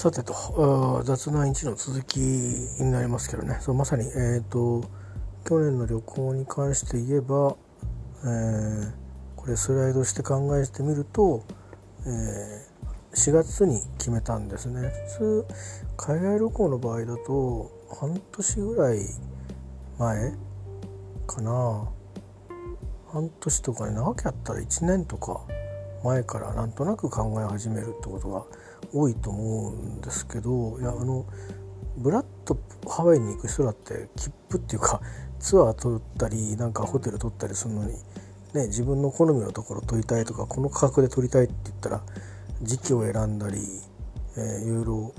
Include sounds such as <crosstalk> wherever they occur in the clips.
さてと雑談1の続きになりますけどね。そうまさに、えーと、去年の旅行に関して言えば、えー、これスライドして考えてみると、えー、4月に決めたんですね。普通海外旅行の場合だと半年ぐらい前かな。半年とかね長くやったら1年とか前からなんとなく考え始めるってことが多いと思うんですけどいやあのブラッとハワイに行く人だって切符っていうかツアー取ったりなんかホテル取ったりするのに、ね、自分の好みのところ取りたいとかこの価格で取りたいって言ったら時期を選んだり、えー、いろいろ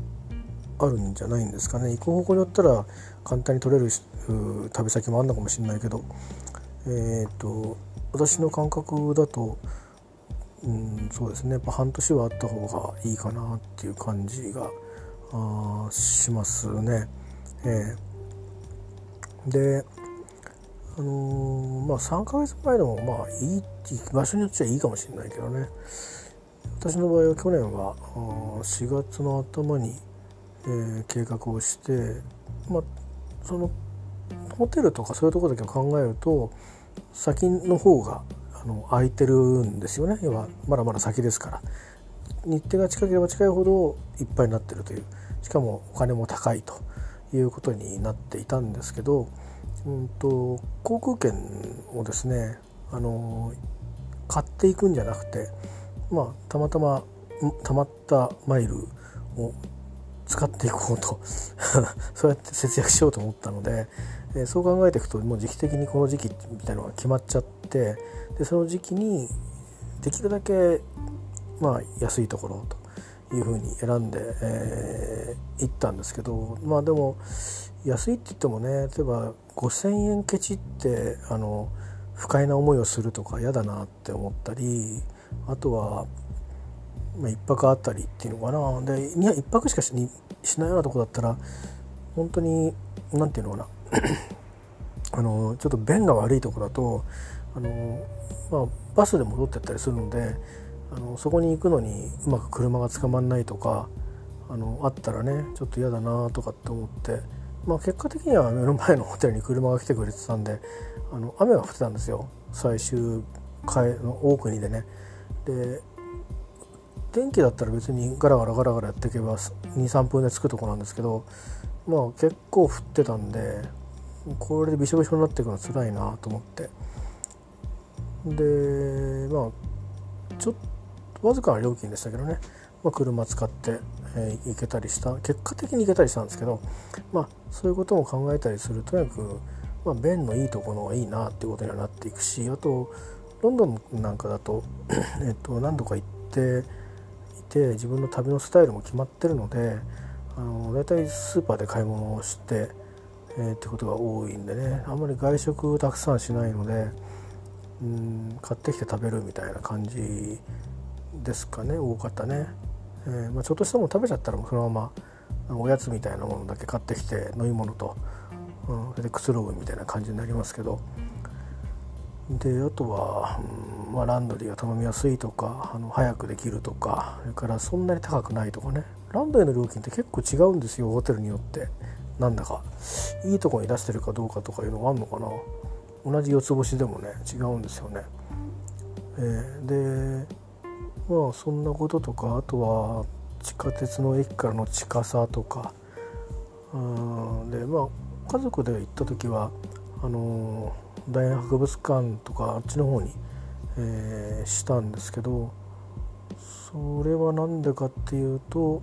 あるんじゃないんですかね。行く方向によったら簡単に取れる旅先もあるのかもしれないけどえっ、ー、と私の感覚だとうんそうですね。やっぱ半年はあった方がいいかなっていう感じがあしますね。えー、であのー、まあ3ヶ月前のもまあいい場所によっちゃいいかもしれないけどね。私の場合は去年は4月の頭に、えー、計画をしてまあそのホテルとかそういうとこだけを考えると先の方があの空いてるんですよね。要はまだまだ先ですから。日程が近ければ近いほどいっぱいになってるという。しかもお金も高いということになっていたんですけど、うんと、航空券をですねあの買っていくんじゃなくて、まあ、たまたまたまったマイルを使っていこうと。<laughs> そうやって節約しようと思ったので、えそう考えていくともう時期的にこの時期みたいなのが決まっちゃってでその時期にできるだけまあ安いところというふうに選んで、えー、行ったんですけどまあでも安いって言ってもね例えば5,000円ケチってあの不快な思いをするとか嫌だなって思ったりあとは、まあ、1泊あたりっていうのかな。で1泊しかししないようなとこだったら本当に何て言うのかな <coughs> あのちょっと便が悪いとこだとあの、まあ、バスで戻ってったりするのであのそこに行くのにうまく車が捕まんないとかあのあったらねちょっと嫌だなとかって思って、まあ、結果的には目の前のホテルに車が来てくれてたんであの雨が降ってたんですよ最終回の大国でね。で天気だったら別にガラガラガラガラやっていけば23分で着くとこなんですけどまあ結構降ってたんでこれでびしょびしょになっていくのは辛いなと思って。でまあちょっとわずかな料金でしたけどね、まあ、車使って、えー、行けたりした。結果的に行けたりしたんですけどまあそういうことも考えたりするとにかく、まあ、便のいいところがいいなっていうことにはなっていくしあとロンドンなんかだとえっと何度か行ってて自分の旅のスタイルも決まってるのであの大体スーパーで買い物をして、えー、ってことが多いんでね。あんまり外食たくさんしないのでうん買ってきて食べるみたいな感じですかね。多かったね、えー、まあ、ちょっとしたもの食べちゃったらそのままおやつみたいなものだけ買ってきて飲み物と、うん、それでくつろぐみたいな感じになりますけど。であとは、うんまあ、ランドリーが頼みやすいとかあの早くできるとかそれからそんなに高くないとかね。ランドリーの料金って結構違うんですよホテルによって。なんだか。いいとこに出してるかどうかとかいうのがあるのかな。同じ四つ星でもね違うんですよね。えー、でまあそんなこととかあとは地下鉄の駅からの近さとか。うんでまあ家族で行った時はあの大博物館とかあっちの方に、えー、したんですけどそれは何でかっていうと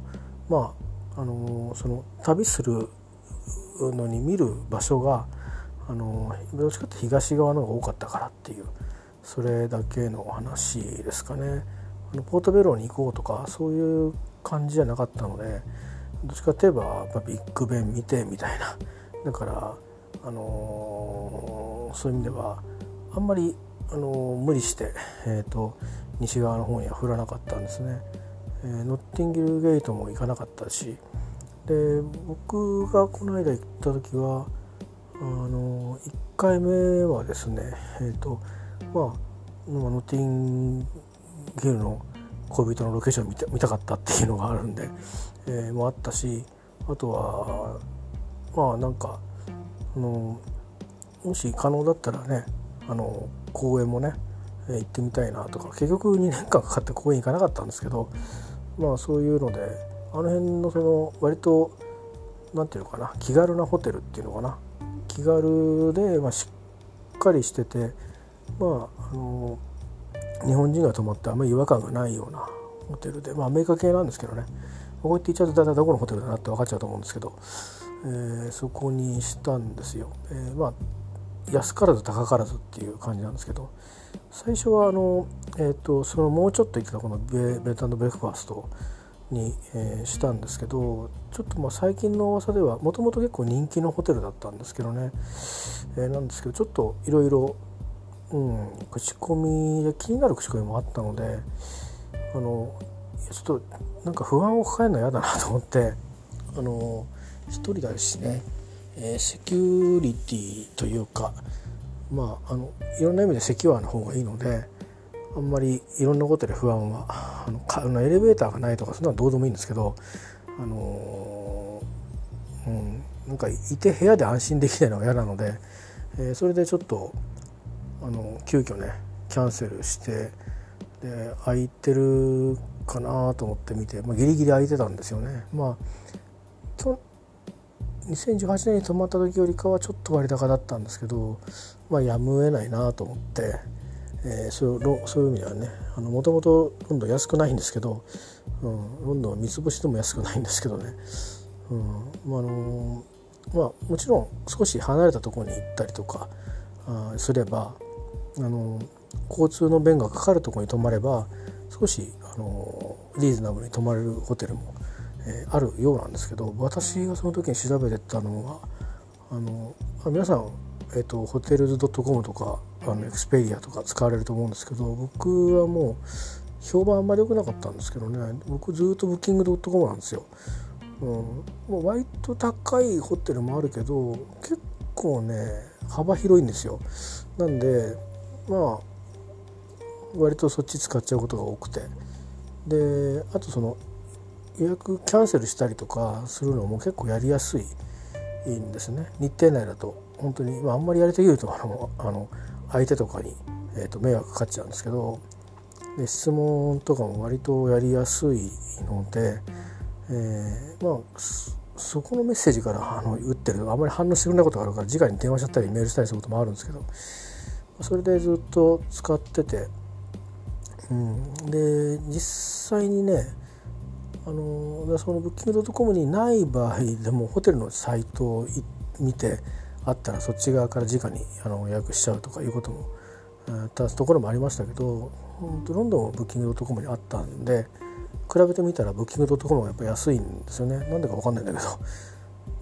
まああのその旅するのに見る場所があのどっちかって東側の方が多かったからっていうそれだけの話ですかね。あのポートベローに行こうとかそういう感じじゃなかったのでどっちかといえばやっぱビッグベン見てみたいな。だからあのー、そういう意味ではあんまり、あの、無理して、えーと、西側の方には降らなかったんですね、えー、ノッティンギルゲートも行かなかったしで僕がこの間行った時はあの1回目はですねえっ、ー、とまあノッティンゲルの恋人のロケーション見て見たかったっていうのがあるんで、えー、もあったしあとはまあなんかあのもし可能だったらねあの公園もね行ってみたいなとか結局2年間かかって公園行かなかったんですけどまあそういうのであの辺のその割と何て言うのかな気軽なホテルっていうのかな気軽で、まあ、しっかりしててまああの日本人が泊まってあんまり違和感がないようなホテルでまあアメリカ系なんですけどねこうやって言っちゃうと大体どこのホテルだなって分かっちゃうと思うんですけど、えー、そこにしたんですよ。えー、まあ安からず高からずっていう感じなんですけど最初はあの、えーと、そのもうちょっと言ってたこのベベタンドブレックファーストに、えー、したんですけどちょっとまあ最近の噂ではもともと結構人気のホテルだったんですけどね、えー、なんですけどちょっといろいろ口コミで気になる口コミもあったのであのちょっとなんか不安を抱えるの嫌だなと思ってあの一人だしね、えー、セキュリティというかまああのいろんな意味でセキュアな方がいいのであんまりいろんなことで不安はあのかエレベーターがないとかそんなのはどうでもいいんですけどあのー、うんなんかいて部屋で安心できないのが嫌なので、えー、それでちょっとあの急遽ねキャンセルしてで空いてるかなと思って見て、まあ、ギリギリ空いてたんですよね。まあ2018年に泊まった時よりかはちょっと割高だったんですけど、まあ、やむを得ないなと思って、えー、そうそういう意味ではねもともとロンドン安くないんですけど、うん、ロンドンは三つ星でも安くないんですけどね、うんまあのまあ、もちろん少し離れたところに行ったりとかあすればあの交通の便がかかるところに泊まれば少しあのリーズナブルに泊まれるホテルも、えー、あるようなんですけど私がその時に調べてたのはあの皆さん、えーと、ホテルズ .com とかあのエクスペリアとか使われると思うんですけど僕はもう評判あんまり良くなかったんですけどね僕ずっとブッキング .com なんですよ。うん、もう割と高いホテルもあるけど結構ね幅広いんですよ。なんでまあ割とそっち使っちゃうことが多くてであとその予約キャンセルしたりとかするのも結構やりやすいんですね。日程内だと本当に、まあ、あんまりやりすぎるとあのあの <laughs> 相手とかに、えーと、迷惑かかっちゃうんですけどで質問とかも割とやりやすいので、えー、まあそこのメッセージからあの打ってるあんまり反応してくれないことがあるから直に電話しちゃったりメールしたりすることもあるんですけどそれでずっと使ってて、うん、で実際にねあのそのブッキングドットコムにない場合でもホテルのサイトを見てあったらそっち側から直にあの予約しちゃうとかいうこともたところもありましたけどロンドンはブッキングドットコムにあったんで比べてみたらブッキングドットコムはやっぱ安いんですよね。なんでか分かんないんだけど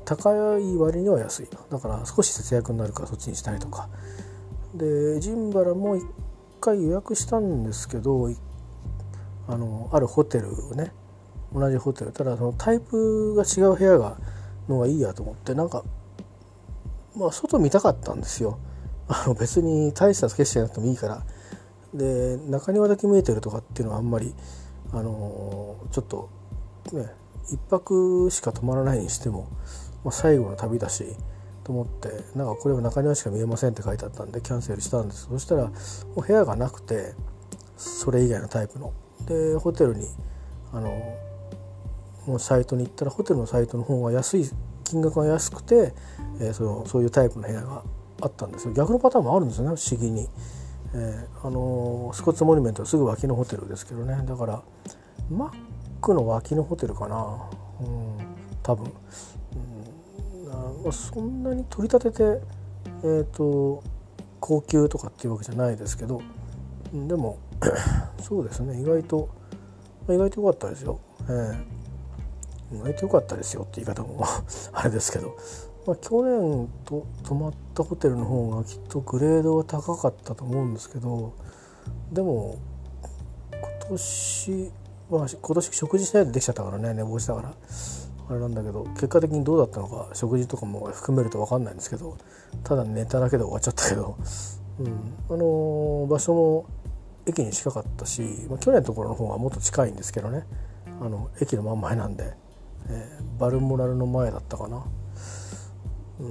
高い割には安いだから少し節約になるからそっちにしたりとか。でジンバラも1回予約したんですけどあのあるホテルをね同じホテル。ただそのタイプが違う部屋がのがいいやと思って。なんかまあ外見たかったんですよ。<laughs> あの別に大した景色なくてもいいから。で中庭だけ見えてるとかっていうのはあんまりあのちょっとね一泊しか泊まらないにしても、まあ、最後の旅だしと思って。なんかこれは中庭しか見えませんって書いてあったんでキャンセルしたんです。そしたらもう部屋がなくてそれ以外のタイプの。でホテルにあのもうサイトに行ったらホテルのサイトの方が安い金額が安くて、えー、そのそういうタイプの部屋があったんですよ。逆のパターンもあるんですよね不思議に、えー、あのスコッツモニュメントすぐ脇のホテルですけどね。だからマックの脇のホテルかな、うん、多分。まあ、そんなに取り立てて、えーと、高級とかっていうわけじゃないですけど。でも <clears throat> そうですね。意外と、意外と良かったですよ、えー、意外と良かったですよって言い方も <laughs> あれですけど、まあ、去年と泊まったホテルの方がきっとグレードは高かったと思うんですけどでも今年は今年食事しないでできちゃったからね寝坊したから。あれなんだけど結果的にどうだったのか食事とかも含めると分かんないんですけどただ寝ただけで終わっちゃったけど、うん、あの場所も駅に近かったし、まあ、去年のところの方がもっと近いんですけどね。あの駅の真ん前なんで、えー、バルモラルの前だったかな、うん、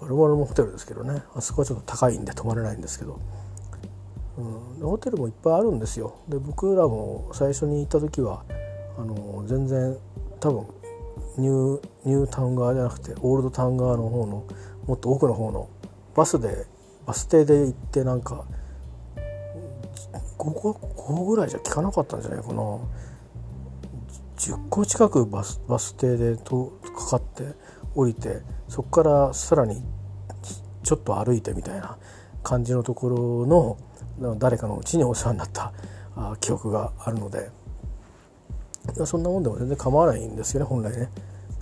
バルモラルもホテルですけどね。あそこはちょっと高いんで泊まれないんですけど、うん、ホテルもいっぱいあるんですよ。で僕らも最初に行った時はあの全然多分ニューニュータウン側じゃなくてオールドタウン側の方のもっと奥の方のバスでバス停で行ってなんか 5, 5ぐらいじゃ効かなかったんじゃないかな。10個近くバスバス停でとかかって降りてそこからさらにちょっと歩いてみたいな感じのところの誰かのうちにお世話になった記憶があるのでそんなもんでも全然構わないんですよね本来ね。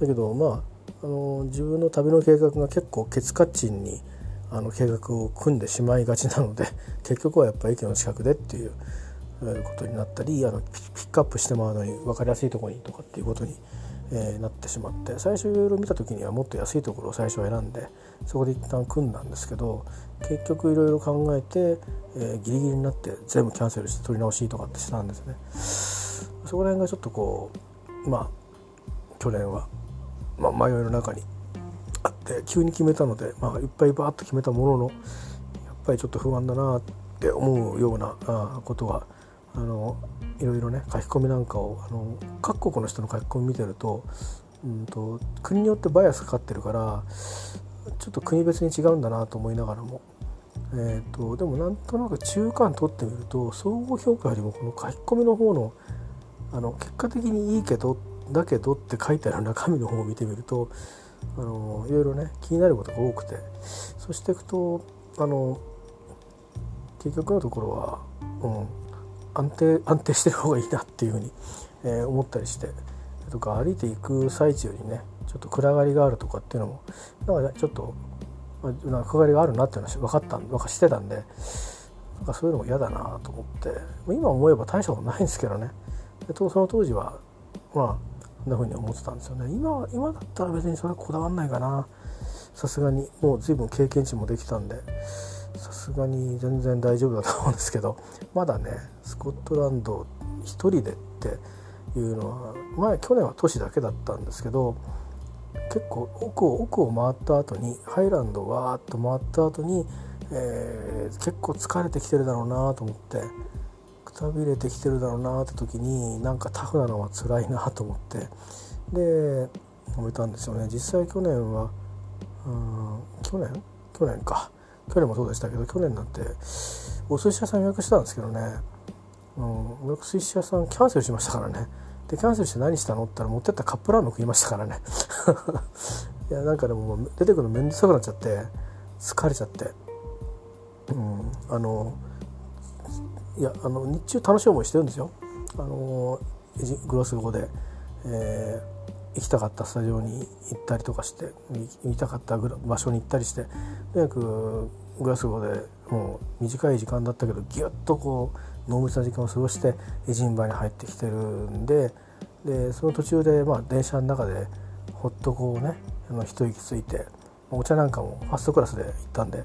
だけどまああの自分の旅の計画が結構ケツカッチンにあの計画を組んでしまいがちなので結局はやっぱ駅の近くでっていうことになったりあのピックアップしてもらうのに分かりやすいところにとかっていうことに、えー、なってしまって最初いろいろ見た時にはもっと安いところを最初選んでそこで一旦組んだんですけど結局いろいろ考えて、えー、ギリギリになって全部キャンセルして取り直しとかってしたんですね。そこら辺がちょっとこうまあ去年は、まあ、迷いの中にあって急に決めたので、まあ、いっぱいバーッと決めたもののやっぱりちょっと不安だなって思うようなあことがあのいろいろね書き込みなんかをあの各国の人の書き込み見てると,、うんと、国によってバイアスかかってるからちょっと国別に違うんだなと思いながらも、えーと、でもなんとなく中間取ってみると総合評価よりもこの書き込みの方のあの結果的にいいけどだけどって書いてある中身の方を見てみるとあのいろいろね気になることが多くて。そしていくとあの結局のところは、うん、安定安定してる方がいいなっていうふうに、えー、思ったりしてとか歩いていく最中にねちょっと暗がりがあるとかっていうのもなんかちょっと、暗がりがあるなっていうのは分かった分かしてたんでなんかそういうのも嫌だなと思って今思えば大したことないんですけどね。でその当時はまあそんな風に思ってたんですよね。今今だったら別にそれはこだわんないかな。さすがにもう随分経験値もできたんで。さすがに全然大丈夫だと思うんですけどまだねスコットランド1人でっていうのは前去年は都市だけだったんですけど結構奥を奥を回った後にハイランドをわーっと回った後に、えー、結構疲れてきてるだろうなと思ってくたびれてきてるだろうなって時になんかタフなのは辛いなと思ってで止めたんですよね。実際去年はうん去年？去年か。去年もそうでしたけど去年なんてお寿司屋さん予約したんですけどね、うん、お寿司屋さんキャンセルしましたからね。でキャンセルして何したのって言ったら持ってったカップラーメン食いましたからね。<laughs> いやなんかでも出てくるの面倒くさくなっちゃって疲れちゃって、うん、あのいやあの日中楽しい思いしてるんですよ。あのグロスゴで、えー、行きたかったスタジオに行ったりとかして行きたかった場所に行ったりしてとにかくグラスゴーでもう短い時間だったけどギュッとこう濃密な時間を過ごしてエジンバに入ってきてるんででその途中で、まあ、電車の中でほっとこうねあの一息ついてお茶なんかもファーストクラスで行ったんで、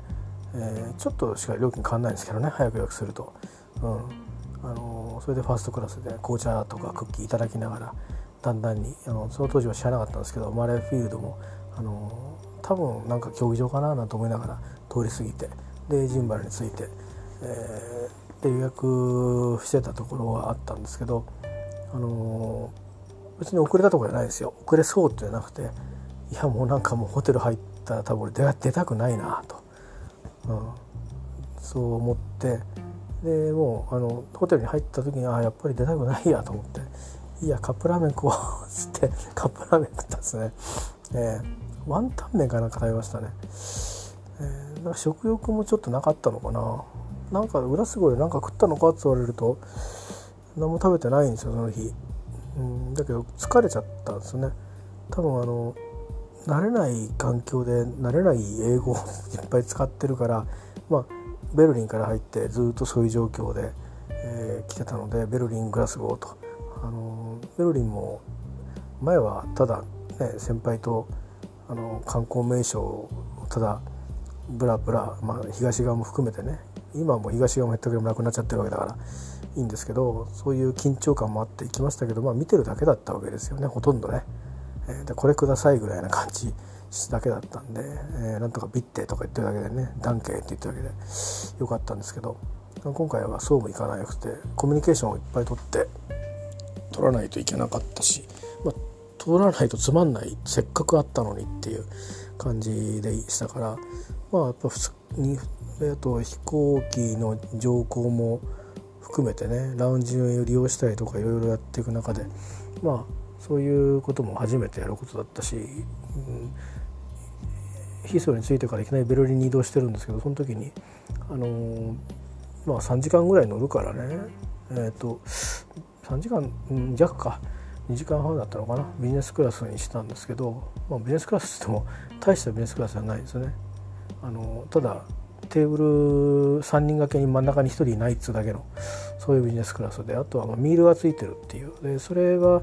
えー、ちょっとしか料金変わんないんですけどね早く予約すると。うん、あのそれでファーストクラスで紅茶とかクッキーいただきながらだんだんにあのその当時は知らなかったんですけどマレーフィールドもあの多分なんか競技場かななんて思いながら通り過ぎてでジンバルに着いて、えー、で予約してたところはあったんですけど、あの別に遅れたとかじゃないですよ遅れそうってじゃなくていやもうなんかもうホテル入ったら多分俺出たくないなと、うん、そう思って。でもうあのホテルに入った時にああやっぱり出たくないやと思っていやカップラーメン食おうっつって <laughs> カップラーメン食ったんですね、えー、ワンタン麺かなんか食べましたね、えー、だか食欲もちょっとなかったのかな。なんか裏すごいなんか食ったのかって言われると何も食べてないんですよその日、うん、だけど疲れちゃったんですよね。多分あの慣れない環境で慣れない英語をいっぱい使ってるからまあベルリンから入ってずっとそういう状況で、えー、来てたのでベルリングラスゴーと、あのベルリンも前はただ、ね、先輩とあの観光名所をただブラブラ、まあ、東側も含めてね今はもう東側もったくれもなくなっちゃってるわけだからいいんですけどそういう緊張感もあって行きましたけど、まあ、見てるだけだったわけですよねほとんどね。え、でこれくださいぐらいな感じだけだったんで、えー、なんとかビッテとか言ってるだけでねダンケって言ってるだけでよかったんですけど今回はそうもいかなくてコミュニケーションをいっぱい取って取らないといけなかったし、まあ、取らないとつまんないせっかくあったのにっていう感じでしたからまあやっぱ普通にあと飛行機の乗降も含めてねラウンジを利用したりとかいろいろやっていく中でまあそういうことも初めてやることだったし、うん、ヒーソに着いてからいきなりベルリンに移動してるんですけどその時にあのー、まあ3時間ぐらい乗るからねえ、ー、と3時間、弱か。2時間半だったのかな。ビジネスクラスにしたんですけど、まあ、ビジネスクラスっても大したビジネスクラスじゃないですよね。あのただテーブル3人掛けに真ん中に1人いないっつうだけのそういうビジネスクラスであとはまミールがついてるっていう。でそれが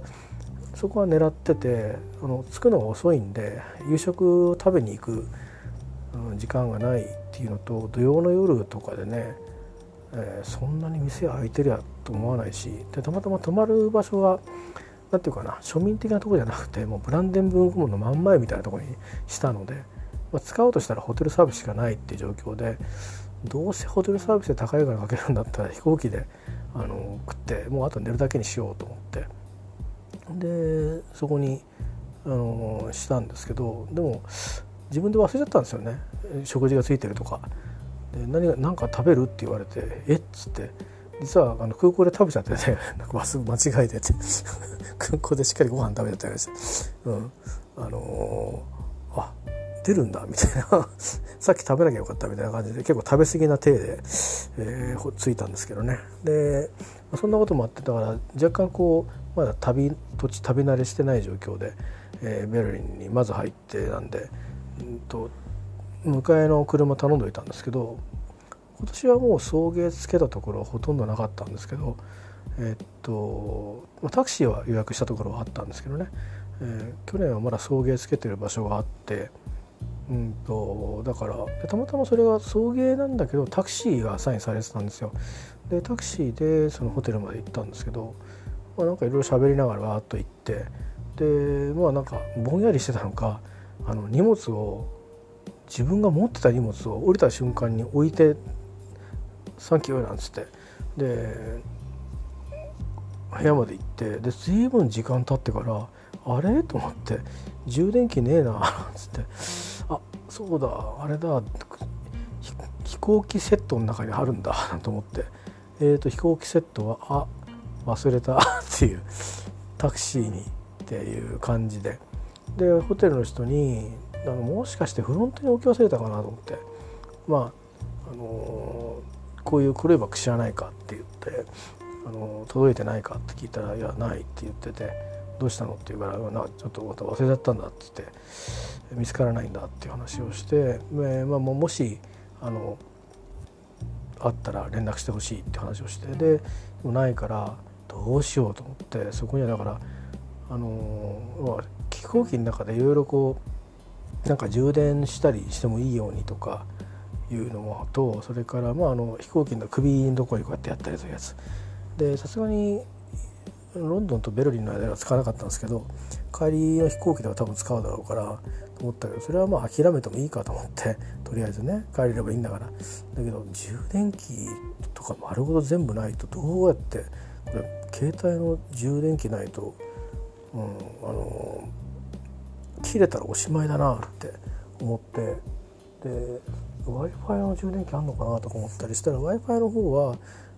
そこは狙っててあの着くのが遅いんで夕食を食べに行く時間がないっていうのと土曜の夜とかでね、えー、そんなに店開いてるやと思わないしでたまたま泊まる場所が何ていうかな庶民的なとこじゃなくてもうブランデンブームの真ん前みたいなとこにしたので、まあ、使おうとしたらホテルサービスしかないっていう状況でどうせホテルサービスで高いからかけるんだったら飛行機であの食ってもうあと寝るだけにしようと思ってでそこにあのしたんですけどでも自分で忘れちゃったんですよね食事がついてるとかで何何か食べるって言われて「えっ?」つって実はあの空港で食べちゃってね <laughs> なんか間違えてて <laughs> 空港でしっかりご飯食べちゃったりして、うん、あのー、あ出るんだみたいな。<laughs> さっき食べなきゃよかったみたいな感じで結構食べ過ぎな体で、えー、ついたんですけどね。でそんなこともあってだから若干こうまだ旅土地旅慣れしてない状況で、えー、ベルリンにまず入ってなんで、うんと、迎えの車頼んどいたんですけど今年はもう送迎つけたところはほとんどなかったんですけど、えっとタクシーは予約したところはあったんですけどね、えー、去年はまだ送迎つけてる場所があって、うんと、だからたまたまそれが送迎なんだけどタクシーがアサインされてたんですよ。でタクシーでそのホテルまで行ったんですけど、まあ、なんかいろいろ喋りながらわーっと行ってでまあなんかぼんやりしてたのかあの荷物を自分が持ってた荷物を降りた瞬間に置いて「サンキュー」なんつって。で部屋まで行ってで随分時間経ってからあれ？と思って。充電器ねえななんつって。あそうだあれだ。飛行機セットの中にあるんだと思って。えーと飛行機セットはあ忘れたっていう。タクシーにっていう感じで。でホテルの人になんかもしかしてフロントに置き忘れたかなと思って。まああのー、こういう黒いバッグ知らないかって言ってあの届いてないかって聞いたら「いやない」って言ってて「どうしたの?」って言うから「なちょっと忘れちゃったんだ」って言って「見つからないんだ」っていう話をして、えまあ、もしあのあったら連絡してほしいって話をしてでもないからどうしようと思ってそこにはだからあの飛行機の中でいろいろこうなんか充電したりしてもいいようにとかいうのもとそれからまああの飛行機の首のとこにこうやってやったりするやつ。でさすがにロンドンとベルリンの間では使わなかったんですけど帰りの飛行機では多分使うだろうからと思ったけどそれはまあ諦めてもいいかと思ってとりあえずね帰れればいいんだから。だけど充電器とか丸ごと全部ないとどうやってこれ携帯の充電器ないと、うん、あの切れたらおしまいだなって思ってで w i f i の充電器あんのかなとか思ったりしたら w i f i の方は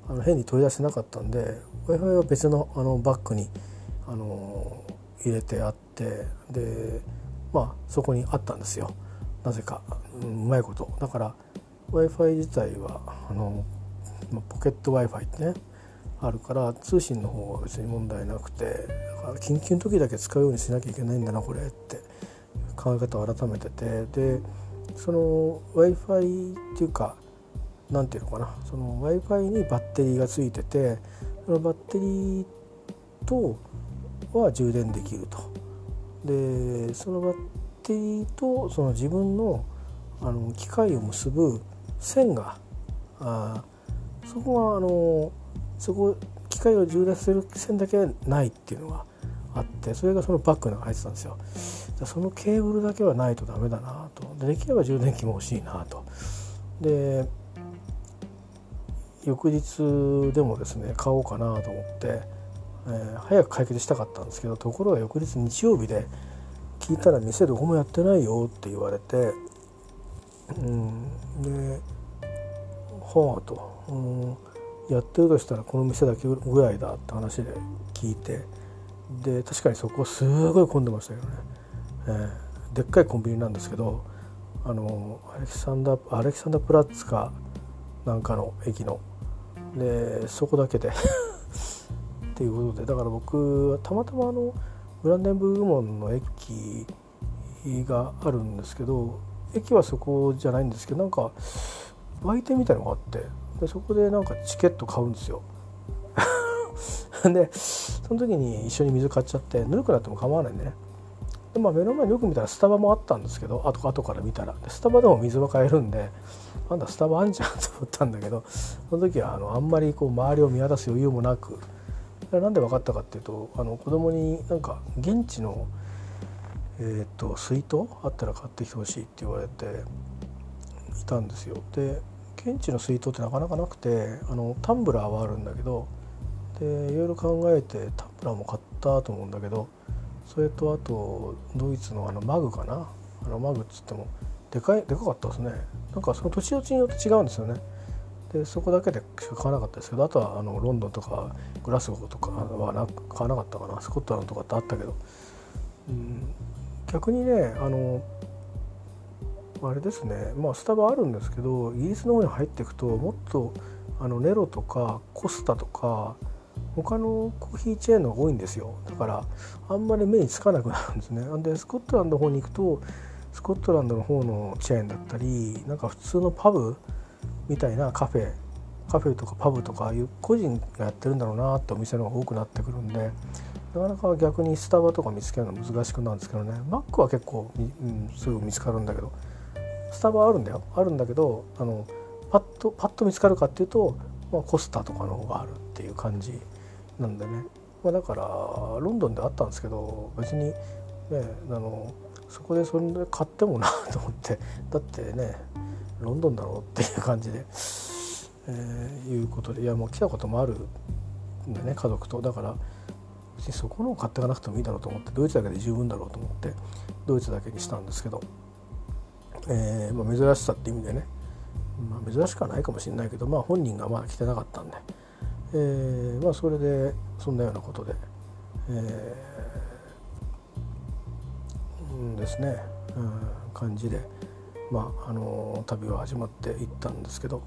あの変に取り出してなかったんで w i f i は別のあのバッグにあの入れてあってでまあそこにあったんですよ。なぜか、うまいこと。だから w i f i 自体はあのポケット w i f i ってねあるから通信の方は別に問題なくてだから緊急の時だけ使うようにしなきゃいけないんだなこれって考え方を改めててでその w i f i っていうか何ていうのかなその w i f i にバッテリーがついててそのバッテリーとは充電できると。でそのバッテリーとその自分のあの機械を結ぶ線があそこはあのそこ機械を充電する線だけないっていうのがあってそれがそのバッグの中に入ってたんですよ。そのケーブルだけはないとダメだなとでできれば充電器も欲しいなと。で翌日でもですね買おうかなと思って、えー、早く解決したかったんですけどところが翌日日曜日で聞いたら店どこもやってないよって言われて、うん、ではあと、うん、やってるとしたらこの店だけぐらいだって話で聞いてで確かにそこすごい混んでましたけどね、えー、でっかいコンビニなんですけどあのアレキサンダーアレキサンダープラッツかなんかの駅の。でそこだけで。<laughs> っていうことでだから僕たまたまあのブランデンブルグ門の駅があるんですけど駅はそこじゃないんですけどなんか売店みたいのがあってでそこでなんかチケット買うんですよ。<laughs> でその時に一緒に水買っちゃってぬるくなっても構わないんでね。で、まあ、目の前によく見たらスタバもあったんですけど後後から見たらスタバでも水は買えるんでなんだスタバあんじゃん <laughs> と思ったんだけどその時はあのあんまりこう周りを見渡す余裕もなくなんで分かったかっていうとあの子供になんか現地の、えーと、水筒あったら買ってきてほしいって言われていたんですよ。で現地の水筒ってなかなかなくてあのタンブラーはあるんだけどでいろいろ考えてタンブラーも買ったと思うんだけどそれとあとドイツのあのマグかな？あのマグっつってもでかいでかかったですね。なんかその土地土地によって違うんですよね。でそこだけでしか買わなかったですけどあとはあのロンドンとかグラスゴーとかはな買わなかったかな。スコットランドとかってあったけど、うん、逆にねあのあれですね。まあスタバあるんですけどイギリスの方に入っていくともっとあのネロとかコスタとか他のコーヒーチェーンのが多いんですよ。だからあんまり目につかなくなるんですね。でスコットランドの方に行くとスコットランドの方のチェーンだったりなんか普通のパブみたいなカフェカフェとかパブとかいう個人がやってるんだろうなってお店の方が多くなってくるんでなかなか逆にスタバとか見つけるの難しくなるんですけどね。マックは結構、うん、すぐ見つかるんだけど。スタバあるんだよ。あるんだけどあのパッとパッと見つかるかっていうと、まあ、コスタとかの方がある。っていう感じなんでね、まあ、だからロンドンであったんですけど別にねあのそこでそれで買ってもなと思って。だってねロンドンだろうっていう感じで、えー、いうことで。いやもう来たこともあるんでね家族と。だから別にそこのを買っていかなくてもいいだろうと思ってドイツだけで十分だろうと思ってドイツだけにしたんですけど、えーまあ、珍しさって意味でね、まあ、珍しくはないかもしれないけど、まあ、本人がまだ来てなかったんで、えーまあ、それでそんなようなことで、えー、ですね、うん、感じで。まあ、あの旅は始まっていったんですけど、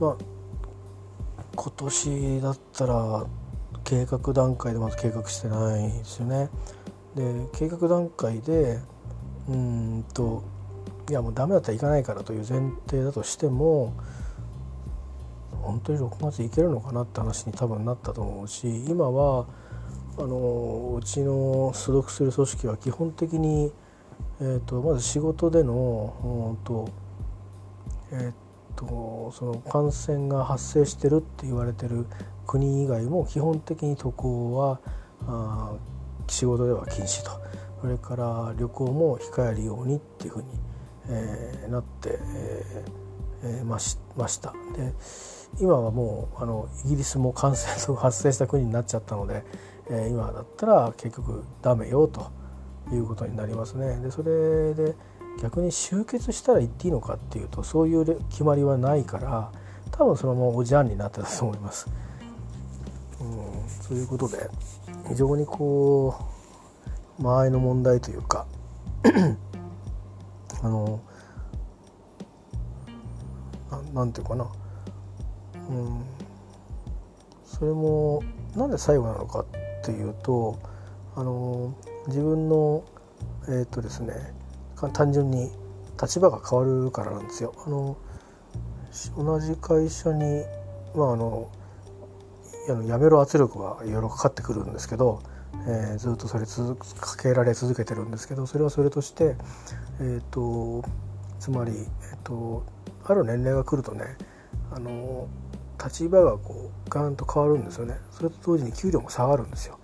まあ、今年だったら計画段階でまず計画してないですよね。で計画段階でうんといやもうダメだったら行かないからという前提だとしても本当に6月行けるのかなって話に多分なったと思うし今はあのうちの所属する組織は基本的にえーと、まず仕事でのと,、えーと、その感染が発生してるって言われてる国以外も基本的に渡航はあ仕事では禁止とそれから旅行も控えるようにっていうふうに、えー、なって、えーえー、ましました。で今はもうあのイギリスも感染が発生した国になっちゃったので、えー、今だったら結局ダメよと。いうことになりますね。でそれで逆に集結したら言っていいのかっていうとそういう決まりはないから多分そのままおじゃんになってたと思います。うん、そういうことで非常にこう間合いの問題というか <clears throat> あのなんていうかな、うん、それもなんで最後なのかっていうとあの自分のえー、っとですね単純に立場が変わるからなんですよ。あの同じ会社に、まあ、あのやめろ圧力はいろいろかかってくるんですけど、えー、ずっとそれ続かけられ続けてるんですけどそれはそれとして、えーと、つまり、えーと、ある年齢が来るとねあの立場がこうガンと変わるんですよね。それと同時に給料も下がるんですよ。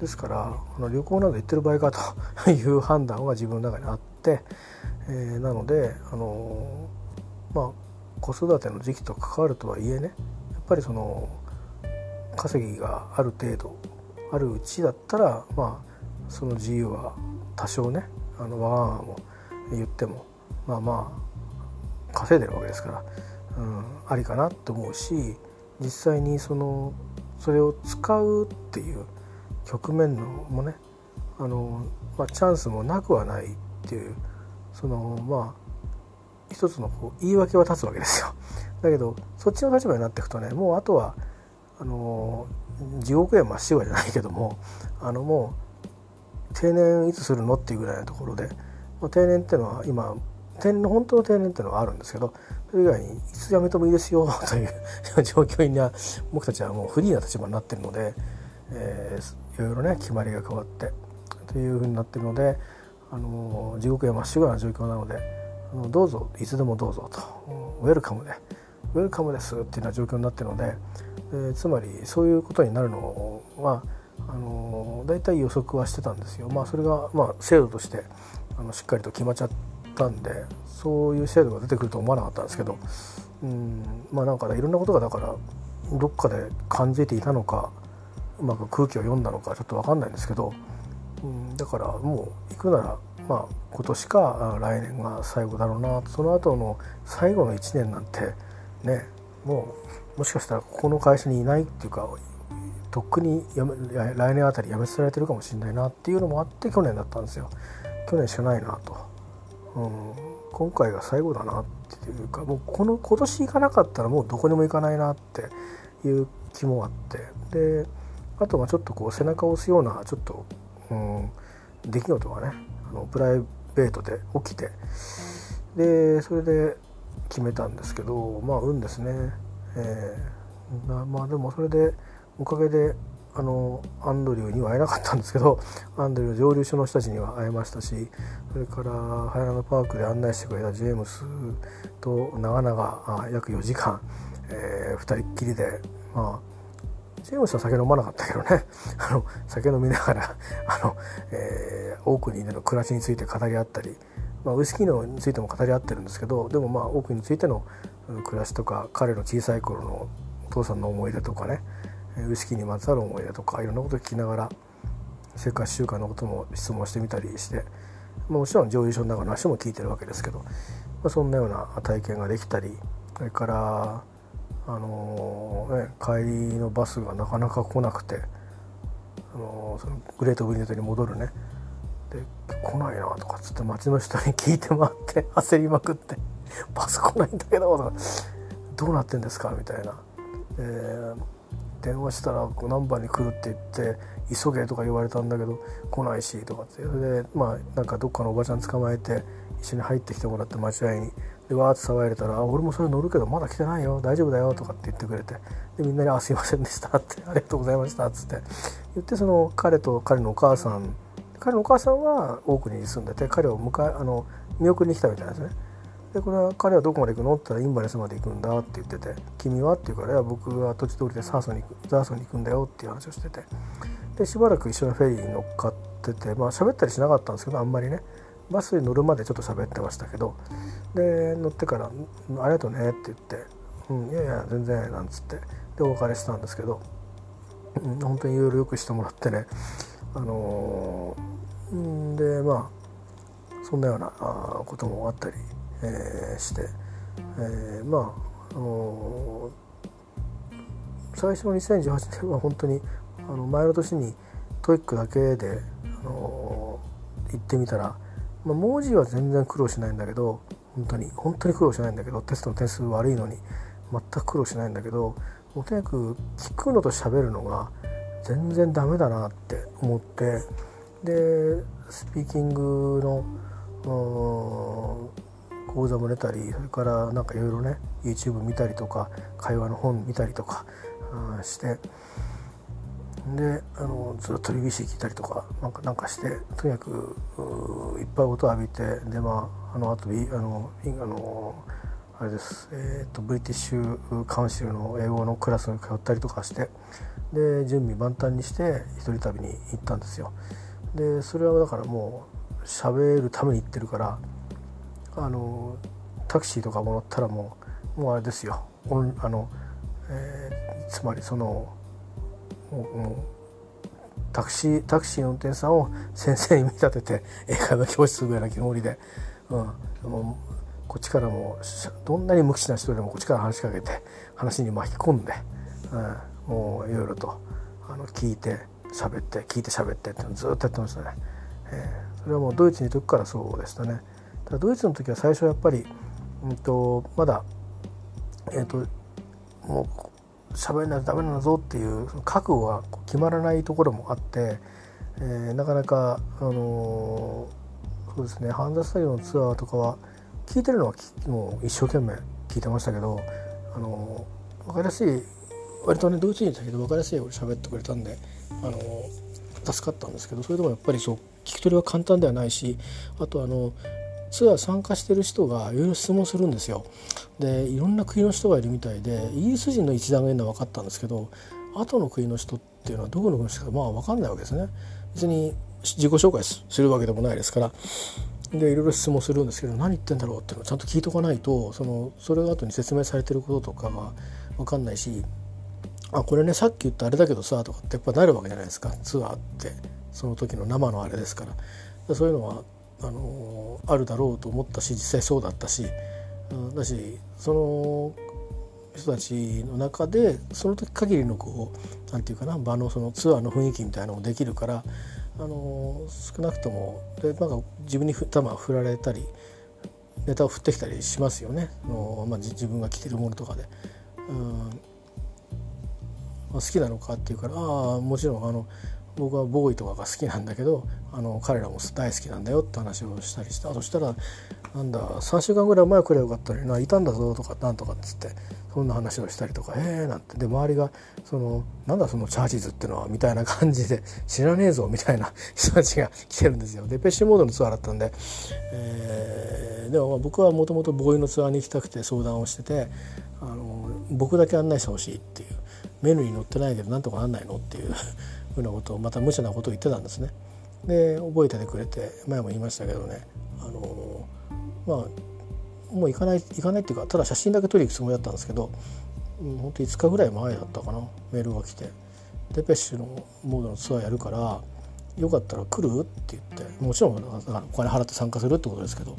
ですからこの旅行など行ってる場合かと <laughs> いう判断が自分の中にあって、えー、なのであのまあ子育ての時期と関わるとはいえねやっぱりその稼ぎがある程度あるうちだったらまあその自由は多少ねあのわがままも言ってもまあまあ稼いでるわけですから、うん、ありかなって思うし実際にそのそれを使うっていう局面のもねあの、まあ、チャンスもなくはないっていうそのまあ一つのこう言い訳は立つわけですよ。<laughs> だけどそっちの立場になっていくとねもうあとはあの地獄へまっしぐらじゃないけどもあのもう定年いつするのっていうぐらいのところで、まあ、定年っていうのは今定年本当の定年っていうのがあるんですけどそれ以外にいつ辞めてもいいですよという状況には <laughs> 僕たちはもうフリーな立場になっているので、えー、いろいろね決まりが変わってというふうになっているのであの地獄へまっしぐらな状況なのであのどうぞいつでもどうぞとウェルカムでウェルカムですっていうような状況になっているので、えー、つまりそういうことになるのはあの大体予測はしてたんですよ。まあ、それが、まあ、制度としてあのしっかりと決まっちゃったんでそういう制度が出てくると思わなかったんですけどうんまあなんか、ね、いろんなことがだからどっかで感じていたのかうまく空気を読んだのかちょっと分かんないんですけどうんだからもう行くならまあ今年か来年が最後だろうなその後の最後の1年なんてねもうもしかしたらここの会社にいないっていうかとっくに来年あたり辞めされてるかもしれないなっていうのもあって去年だったんですよ。去年しかないなと、うん、今回が最後だなっていうかもうこの今年行かなかったらもうどこにも行かないなっていう気もあって。であとはちょっとこう背中を押すようなちょっと、うん、出来事がねあのプライベートで起きて。でそれで決めたんですけどまあ運ですね、えー、まあでもそれでおかげであのアンドリューには会えなかったんですけど <laughs> アンドリュー上流所の人たちには会えましたしそれからハイランドパークで案内してくれたジェームスと長々約4時間、えー、2人っきりでまあジェームスは酒飲まなかったけどね <laughs> あの酒飲みながら <laughs> あの、えー、オークニーでの暮らしについて語り合ったり、まあ、ウイスキーのについても語り合ってるんですけどでもまあオークニーについての暮らしとか彼の小さい頃のお父さんの思い出とかねウイスキーにまつわる思い出とかいろんなことを聞きながら生活習慣のことも質問してみたりして、まあ、もちろん上優勝の中の話も聞いてるわけですけど、まあ、そんなような体験ができたりそれからあのー、ね、帰りのバスがなかなか来なくて、あのー、そのグレートグリーントに戻るねで来ないなとかっつって街の人に聞いて回って <laughs> 焦りまくって「バス来ないんだけど」とか「どうなってんですか?」みたいな。えー電話したら何番に来るって言って急げとか言われたんだけど来ないしとかって。それでまあなんかどっかのおばちゃん捕まえて一緒に入ってきてもらって待合に。でわーって騒いでたら「俺もそれ乗るけどまだ来てないよ。大丈夫だよ」とかって言ってくれて。でみんなに「あすいませんでした」って「ありがとうございました」っつって。言ってその彼と彼のお母さん。彼のお母さんは大国に住んでて彼を迎えあの見送りに来たみたいなんですね。でこれは彼はどこまで行くのって言ったらインバレスまで行くんだって言ってて「君は?」って言うから「いや僕は土地通りでサーソに行くザーソに行くんだよ」っていう話をしてて。でしばらく一緒にフェリーに乗っかっててまあ喋ったりしなかったんですけどあんまりね。バスに乗るまでちょっと喋ってましたけど。で乗ってから「ありがとうね」って言って「うんいやいや全然」なんつって。でお別れしたんですけど、うん、本当にいろいろよくしてもらってね。あのー、でまあそんなようなこともあったり、えー、して、えー、まあ、あの最初の2018年は本当にあの前の年に TOEIC だけで、あの行ってみたらまあ、文字は全然苦労しないんだけど本当に本当に苦労しないんだけどテストの点数悪いのに全く苦労しないんだけどもうとにかく聞くのと喋るのが全然ダメだなって思ってでスピーキングの講座も出たりそれからなんかいろいろね YouTube 見たりとか会話の本見たりとかして。であのずっと BBC 聞いたりとかなんかなんかしてとにかくいっぱい音を浴びてでまああの後あのあのあれです、えーと、ブリティッシュカウンシルの英語のクラスに通ったりとかしてで準備万端にして一人旅に行ったんですよ。でそれはだからもう喋るために行ってるからあのタクシーとかも乗ったらもうもうあれですよ。あの、えー、つまりそのもうタクシータクシーの運転手さんを <laughs> 先生に見立てて英会話教室ぐらいの気盛りで、うん、もうこっちからもどんなに無口な人でもこっちから話しかけて話に巻き込んで、うん、もういろいろとあの聞いて喋って聞いて喋ってってずっとやってましたね、えー、それはもうドイツにいる時からそうでしたね。だドイツの時は最初やっぱり、うんと、まだえっ、ー、ともう喋らないとダメなんだぞっていう覚悟が決まらないところもあって、えー、なかなか、あのー、そうですねハンザスタジオのツアーとかは聞いてるのはもう一生懸命聞いてましたけどあの分かりやすい割とねドイツ人だけど分かりやすいように喋ってくれたんであの助かったんですけどそれでもやっぱりそう聞き取りは簡単ではないしあとあのツアー参加してる人がいろいろ質問するんですよ。でいろんな国の人がいるみたいでイギリス人の一団がいるのは分かったんですけど後の国の人っていうのはどこの国の人かまあ分かんないわけですね。別に自己紹介するわけでもないですからでいろいろ質問するんですけど何言ってんだろうっていうのをちゃんと聞いとかないとそのそれが後に説明されてることとかが分かんないしあこれねさっき言ったあれだけどさとかってやっぱなるわけじゃないですかツアーってその時の生のあれですからそういうのはあのあるだろうと思ったし実際そうだったし、うん、だしその人たちの中でその時限りのこうなんていうかな場のそのツアーの雰囲気みたいなのもできるからあの少なくともでなんか自分に球振られたりネタを振ってきたりしますよねの、まあ、自分が着てるものとかで。うんまあ好きなのかっていうからああもちろんあの僕はボーイとかが好きなんだけどあの彼らも大好きなんだよって話をしたりしてあそしたらなんだ3週間ぐらい前来ればよかったのにないたんだぞとかなんとかっつってそんな話をしたりとか「ええ」なんて。で周りがその「なんだそのチャージズってのは」みたいな感じで「知らねえぞ」みたいな <laughs> 人たちが来てるんですよ。でペッシュモードのツアーだったんで、えー、でも僕はもともとボーイのツアーに行きたくて相談をしててあの僕だけ案内してほしいっていう。メニューに載ってないけどなんとかなんないのっていう。うなことをまた無茶なことを言ってたんですね。で覚えててくれて前も言いましたけどね。あのまあもう行かない行かないっていうかただ写真だけ撮りに行くつもりだったんですけど、うん、ほんと5日ぐらい前だったかな。メールが来て「デペッシュのモードのツアーやるからよかったら来る?」って言って。もちろんお金払って参加するってことですけど、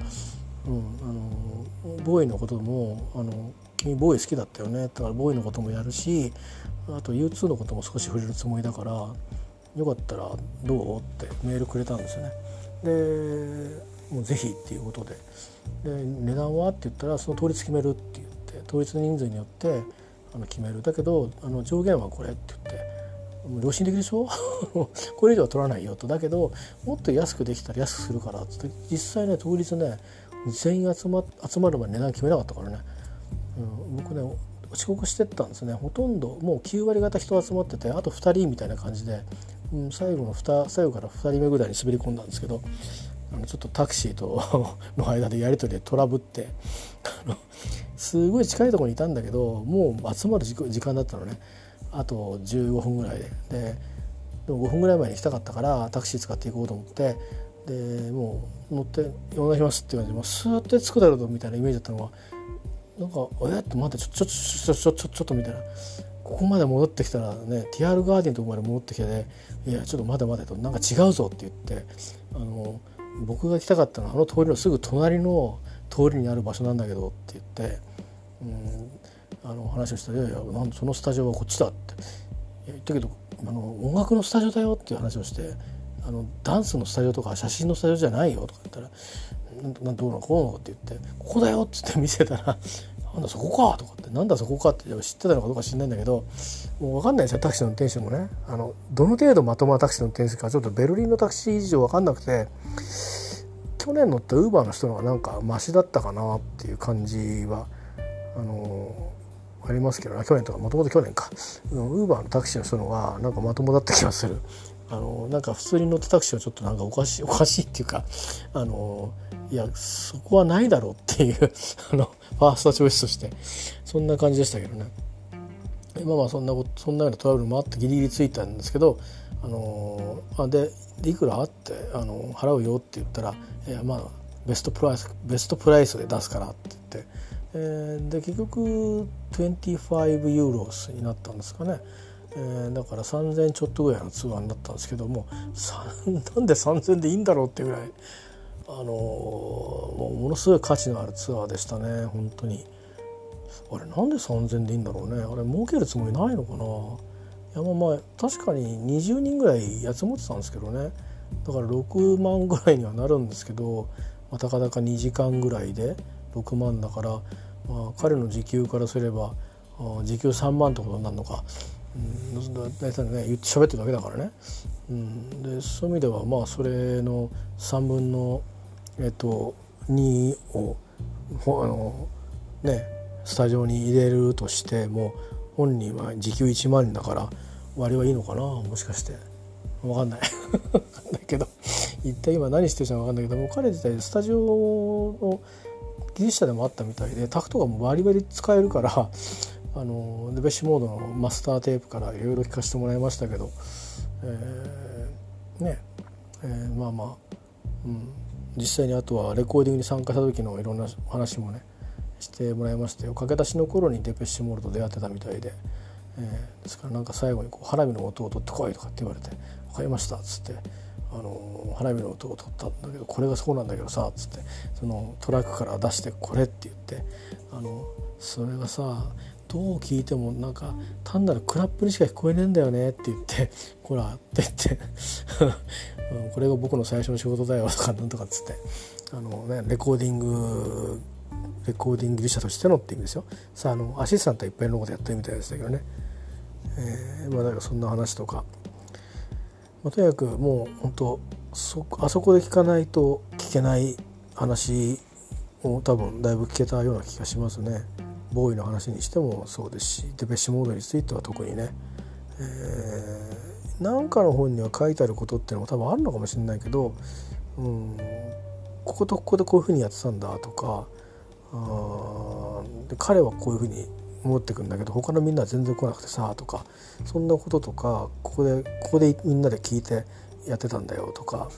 うん、あのボーイのこともあの「ボーイ好きだったよね」だからボーイのこともやるしあと U2 のことも少し触れるつもりだからよかったらどう？ってメールくれたんですよね。でもうぜひっていうことで。で値段は？って言ったらその当日決めるって言って当日人数によってあの決める。だけどあの上限はこれって言って良心的でしょ？<laughs> これ以上は取らないよと。だけどもっと安くできたら安くするからっつって実際ね当日ね全員集ま集まるまで値段決めなかったからね、うん、僕ね遅刻してったんですね。ほとんどもう9割方人集まっててあと2人みたいな感じで、うん、最後の2最後から2人目ぐらいに滑り込んだんですけどあのちょっとタクシーと <laughs> の間でやり取りでトラブってすごい近いとこにいたんだけどもう集まる時間だったのね。あと15分ぐらいで。ででも5分ぐらい前に行きたかったからタクシー使っていこうと思ってでもう乗って「お願いします」って言われてもうスーッて着くだろうみたいなイメージだったのがなんか「えっ?」と待ってちょちょちょちょちょちょっとみたいなここまで戻ってきたらねティアールガーディンのとこまで戻ってきてね「いやちょっと待て待て」と「なんか違うぞ」って言ってあの僕が行きたかったのはあの通りのすぐ隣の通りにある場所なんだけどって言って、うん、あの話をしたら「いやいやなんそのスタジオはこっちだ」って言ったけどあの音楽のスタジオだよっていう話をしてあのダンスのスタジオとか写真のスタジオじゃないよとか言ったらなどうのこうの？って言って「ここだよ」っつって見せたら「なんだそこか」とかって「なんだそこか」って知ってたのかどうか知んないんだけどもう分かんないですよタクシーの運転手もね。あのどの程度まともなタクシーの運転手かちょっとベルリンのタクシー事情分かんなくて去年乗ったウーバーの人の方がなんかマシだったかなっていう感じはあのありますけど去年とかもともと去年か。ウーバーのタクシーの人の方がなんかまともだった気がする。あのなんか普通に乗ったタクシーはちょっとなんかおかしいおかしいっていうかあのいやそこはないだろうっていうあのファーストチョイスとしてそんな感じでしたけどね。まあまあそんなことそんなようなトラブルもあってギリギリついたんですけどあのあでいくらあってあの払うよって言ったら「いやまあベストプライスベストプライスで出すから」って言って、えー、で結局25ユーロスになったんですかね。えー、だから3,000ちょっとぐらいのツアーになったんですけども <laughs> なんで3,000でいいんだろうっていうぐらい、あのー、ものすごい価値のあるツアーでしたね本当に。あれなんで3,000でいいんだろうね。あれ儲けるつもりないのかな。いやまあまあ確かに20人ぐらいやつ持ってたんですけどね。だから6万ぐらいにはなるんですけど、まあ、たかだか2時間ぐらいで6万だから、まあ、彼の時給からすれば時給3万ってことになるのか、大体ね喋ってるだけだからね、うん、でそういう意味ではまあそれの3分のえっと2をあのねスタジオに入れるとしても本人は時給1万人だから割はいいのかなもしかして分かん。ない分かん。ないけど一体今何してるか分かん。ないけども彼自体スタジオの技術者でもあったみたいでタクとかもバリバリ使えるからあのデベッシュモードのマスターテープからいろいろ聞かせてもらいましたけど、えー、ね、えー、まあまあ、うん、実際にあとはレコーディングに参加した時のいろんな話もねしてもらいましたよ駆け出しの頃にデペッシュモールと出会ってたみたいで、えー、ですからなんか最後にこう花火の音を取ってこいとかって言われて「分かりました」っつって、あの花火の音を取ったんだけどこれがそうなんだけどさっつってそのトラックから出して「これ」って言ってあのそれがさどう聞いてもなんか単なるクラップにしか聞こえねえんだよねって言って「ほら」って言って <laughs> これが僕の最初の仕事だよとかなんとかっつってあの、ね、レコーディングレコーディング技者としてのって意味ですよ。さああのアシスタントいっぱいのことやってるみたいでしたけどね、えー、まあだからそんな話とか、まあ、とにかくもう本当そあそこで聞かないと聞けない話を多分だいぶ聞けたような気がしますね。ボーイの話にしてもそうですしデペッシュモードについては特にね、えー、なんかの本には書いてあることっていうのも多分あるのかもしれないけど、うん、こことここでこういうふうにやってたんだとかあで彼はこういうふうに思ってくんだけど他のみんなは全然来なくてさとかそんなこととかここでここでみんなで聞いてやってたんだよとか、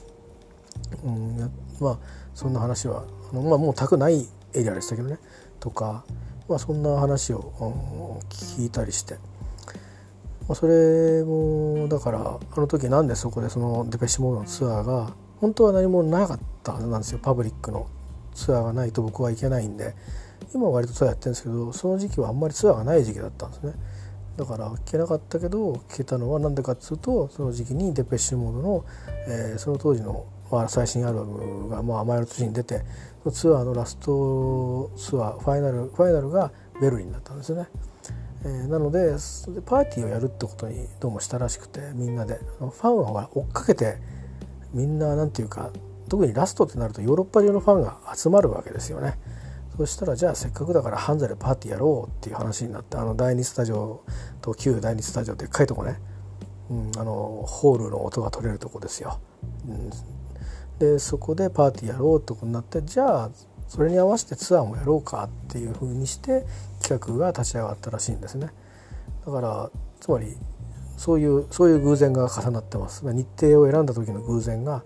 うん、まあそんな話はあの、まあ、もうたくないエリアでしたけどね。とか、まあ、そんな話を、聞いたりして。まあ、それもだからあの時なんでそこでそのデペッシュモードのツアーが本当は何もなかったはずなんですよ。パブリックのツアーがないと僕は行けないんで。今は割とツアーやってるんですけどその時期はあんまりツアーがない時期だったんですね。だから聞けなかったけど聞けたのは何でかっつうとその時期にデペッシュモードの、えー、その当時の、まあ、最新アルバムが、まあ、前の年に出てツアーのラストツアーファイナルファイナルがベルリンだったんですよね。えー、なのでパーティーをやるってことにどうもしたらしくてみんなでファンは追っかけてみんななんていうか特にラストってなるとヨーロッパ中のファンが集まるわけですよね。そしたらじゃあせっかくだからハンザでパーティーやろうっていう話になってあの第2スタジオと旧第2スタジオでっかいとこね、うん、あのホールの音が取れるとこですよ。うん、でそこでパーティーやろうってことになってじゃあそれに合わせてツアーもやろうかっていうふうにして企画が立ち上がったらしいんですね。だからつまりそういうそういう偶然が重なってます。日程を選んだ時の偶然が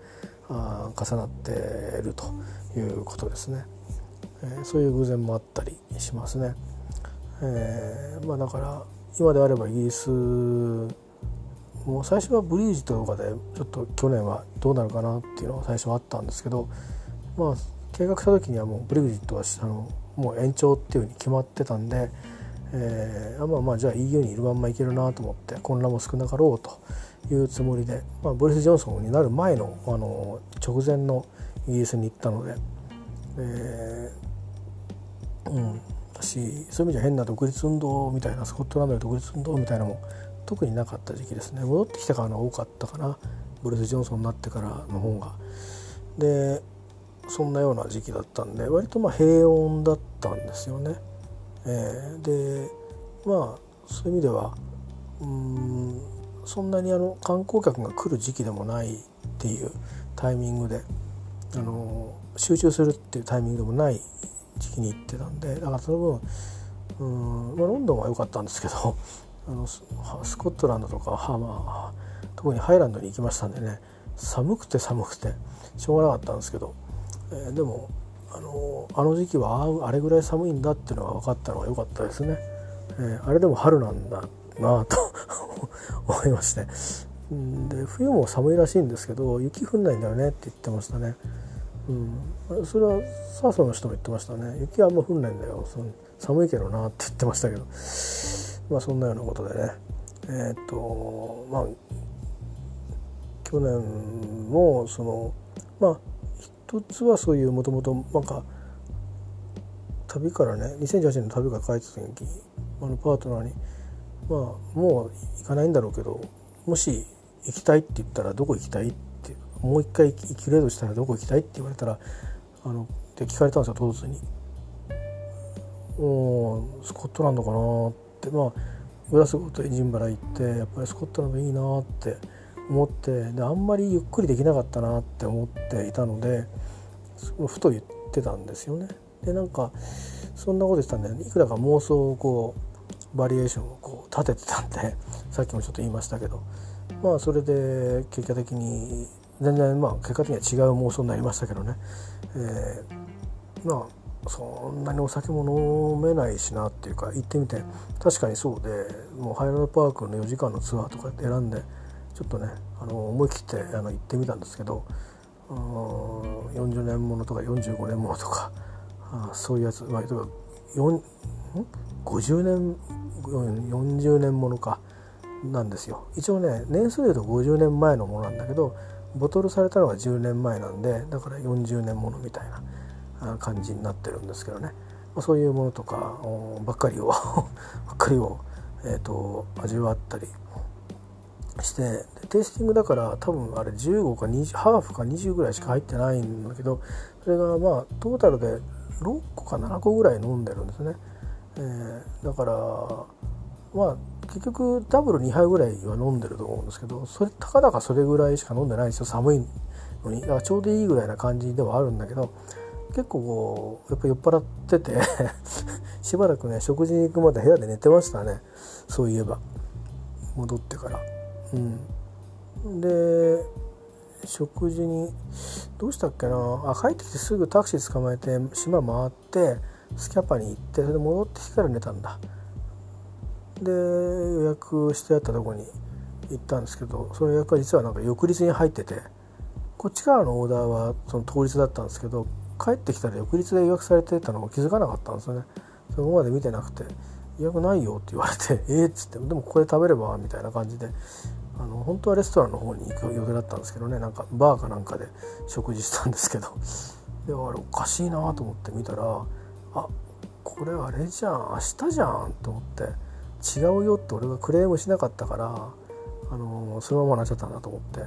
重なっているということですね、えー、そういう偶然もあったりしますね、えー、まあ、だから今であればイギリスもう最初はブリージとかでちょっと去年はどうなるかなっていうのが最初はあったんですけどまあ計画した時にはもうブレグジットはあのもう延長っていうふうに決まってたんで、えー、まあまあじゃあ EU にいるまんまいけるなと思って混乱も少なかろうというつもりで、まあ、ボリス・ジョンソンになる前のあの直前のイギリスに行ったので、えーうん、私そういう意味じゃ変な独立運動みたいなスコットランドの独立運動みたいなのも特になかった時期ですね戻ってきてからの多かったかなボリス・ジョンソンになってからの方が。でそんなような時期だったんで割とまあ平穏だったんですよね。えー、でまあそういう意味ではうんそんなにあの観光客が来る時期でもないっていうタイミングであの集中するっていうタイミングでもない時期に行ってたんでだからその分うん、まあ、ロンドンは良かったんですけどあのスコットランドとかは、まあ、特にハイランドに行きましたんでね寒くて寒くてしょうがなかったんですけど、えー、でもあのあの時期はあれぐらい寒いんだっていうのが分かったのが良かったですね、えー、あれでも春なんだなと <laughs> 思いまして。で冬も寒いらしいんですけど雪降んないんだよねって言ってましたね、うん、それはサーフの人も言ってましたね。雪はあんま降んないんだよ。寒いけどなって言ってましたけど。まあそんなようなことでねえっ、とまあ去年もそのまあ一つはそういうもともとなんか旅からね2018年の旅から帰った時にあのパートナーにまあもう行かないんだろうけどもし行きたいって言ったらどこ行きたいってもう一回生きれるとしたらどこ行きたいって言われたらあので聞かれたんですよ唐突に。おスコットランドかなってまあグラスゴーとエジンバラ行ってやっぱりスコットランドいいなって思ってであんまりゆっくりできなかったなって思っていたのでふと言ってたんですよね。でなんかそんなこと言ってたんでいくらか妄想をこうバリエーションをこう立ててたんで <laughs> さっきもちょっと言いましたけど。まあそれで結果的に全然まあ結果的には違う妄想になりましたけどね、えー、まあそんなにお酒も飲めないしなっていうか行ってみて。確かにそうでもうハイランドパークの4時間のツアーとか選んでちょっとねあの思い切ってあの行ってみたんですけど40年ものとか45年ものとかあそういうやつ、まあ、例えば50年？40年ものかなんですよ。一応ね年数でいうと50年前のものなんだけどボトルされたのが10年前なんでだから40年ものみたいな。感じになってるんですけどね、まあ、そういうものとかばっかりを <laughs> ばっかりを、えーと、味わったりしてテイスティングだから多分あれ15か20ハーフか20ぐらいしか入ってないんだけどそれがまあトータルで6個か7個ぐらい飲んでるんですね、えー、だからまあ結局ダブル2杯ぐらいは飲んでると思うんですけどそれたかだかそれぐらいしか飲んでないんですよ。寒いのに。だからちょうどいいぐらいな感じではあるんだけど結構こうやっぱ酔っ払ってて <laughs> しばらくね食事に行くまで部屋で寝てましたね。そういえば。戻ってから。うん。で食事にどうしたっけな。あ帰ってきてすぐタクシー捕まえて島回ってスキャパに行ってそれで戻ってきてから寝たんだ。で予約してあったとこに行ったんですけどその予約は実はなんか翌日に入っててこっちからのオーダーはその当日だったんですけど帰ってきたら翌日で予約されてたのを気づかなかったんですよね。そこまで見てなくて予約ないよって言われて <laughs> えっっつってでもここで食べれば？みたいな感じで。あの本当はレストランの方に行く予定だったんですけどね。なんかバーかなんかで食事したんですけど。であれおかしいなと思って見たらあこれあれじゃん。明日じゃんと思って違うよって俺がクレームしなかったからあのそのままなっちゃったんだと思って。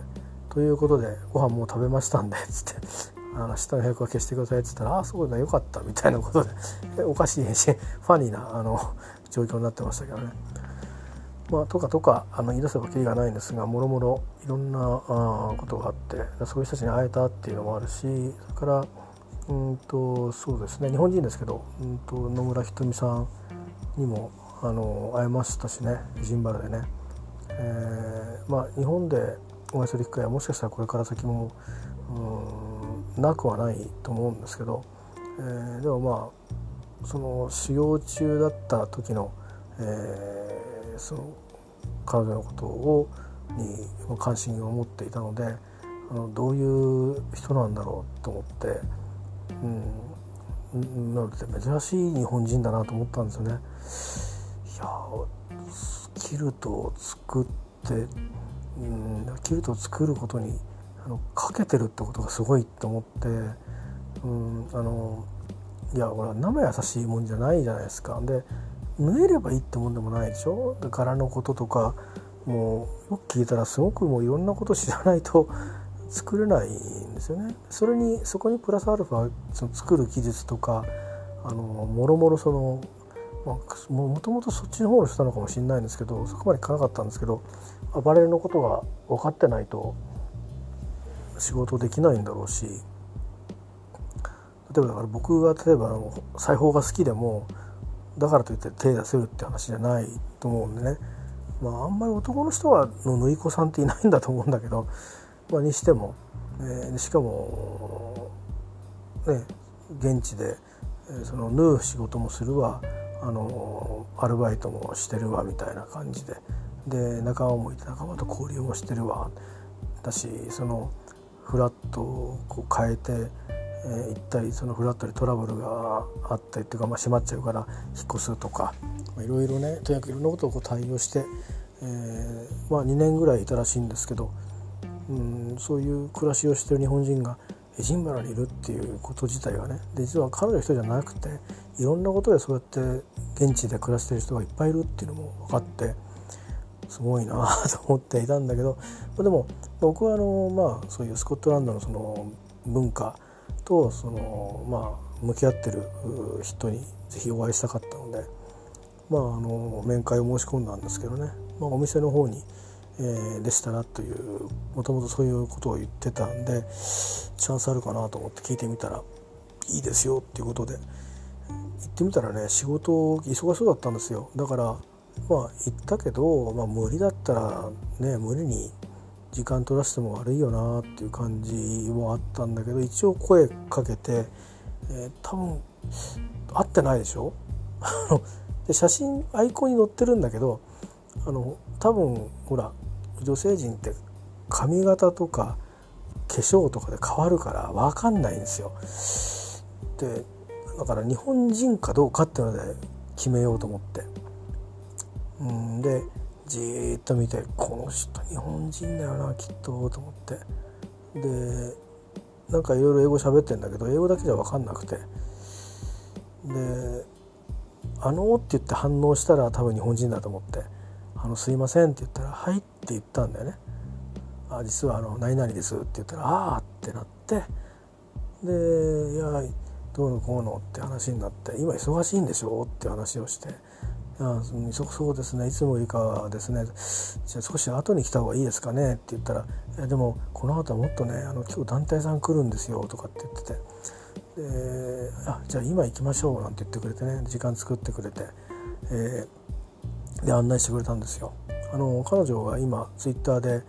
ということでご飯もう食べましたんでつって。あの下の予約は消してくださいっつったら「ああそうだよかった」みたいなことで。<laughs> おかしいし <laughs> ファニーなあの状況になってましたけどね。まあ、とかとかあの言い出せばきりがないんですがもろもろいろんなあことがあってそういう人たちに会えたっていうのもあるしそれからうんとそうですね。日本人ですけど、うんと、野村ひとみさんにもあの会えましたしね。ジンバルでね、えー、まあ日本でお会いする機会はもしかしたらこれから先もうんなくはないと思うんですけど、えー、でもまあその修行中だった時の、えーその彼女のことをに関心を持っていたのであのどういう人なんだろうと思って、うん、なので珍しい日本人だなと思ったんですよね。いやキルトを作って、うん、キルトを作ることにのかけてるってことがすごいと思って、うん、あのいやこれは生優しいもんじゃないじゃないですか。で縫えればいいってもんでもないでしょ？柄のこととかもうよく聞いたらすごくもういろんなこと知らないと <laughs> 作れないんですよね。それにそこにプラスアルファその作る技術とかあのもろもろそのまあ、もともとそっちの方の人なのかもしれないんですけどそこまでいかなかったんですけどアパレルのことが分かってないと仕事できないんだろうし例えばだから僕が例えばあの裁縫が好きでもだからといって手出せるって話じゃないと思うんでね。まああんまり男の人はの縫い子さんっていないんだと思うんだけど、まあ、にしても、えー、しかもね現地でその縫う仕事もするわ。あのアルバイトもしてるわみたいな感じで。で仲間もいて仲間と交流もしてるわ。だしそのフラットをこう変えて、えー、行ったりそのフラットにトラブルがあったりっていうか、まあ、閉まっちゃうから引っ越すとかいろいろねとにかくいろんなことをこう対応して、えー、まあ、2年ぐらいいたらしいんですけど、うん、そういう暮らしをしてる日本人がエジンバラにいるっていうこと自体はねで実は彼女一人じゃなくていろんなことでそうやって現地で暮らしてる人がいっぱいいるっていうのも分かってすごいな <laughs> と思っていたんだけどでも僕はあの、まあ、そういうスコットランドのその文化とその、まあ、向き合ってる人に是非お会いしたかったので、まあ、あの面会を申し込んだんですけどね、まあ、お店の方に、えー、でしたらというもともとそういうことを言ってたんでチャンスあるかなと思って聞いてみたらいいですよっていうことで行ってみたらね仕事忙しそうだったんですよ。だからまあ言ったけど、まあ、無理だったらね無理に時間取らせても悪いよなっていう感じもあったんだけど一応声かけて、えー、多分会ってないでしょ？<laughs> で写真アイコンに載ってるんだけどあの多分ほら女性陣って髪型とか化粧とかで変わるから分かんないんですよ。でだから日本人かどうかっていうので決めようと思って。うんでじっと見てこの人日本人だよなきっとと思ってでなんかいろいろ英語喋ってんだけど英語だけじゃ分かんなくてで「あの」って言って反応したら多分日本人だと思って「あのすいません」って言ったら「はい」って言ったんだよね。あ実はあの何々ですって言ったら「ああ」ってなってで「いやどうのこうの」って話になって「今忙しいんでしょ?」って話をして。あそうですね。いつもよりかはですねじゃあ少し後に来た方がいいですかね。って言ったら「いやでもこの後はもっとねあの今日団体さん来るんですよ」とかって言ってて。であじゃあ今行きましょうなんて言ってくれてね。時間作ってくれて、えー、で案内してくれたんですよ。あの彼女が今ツイッターで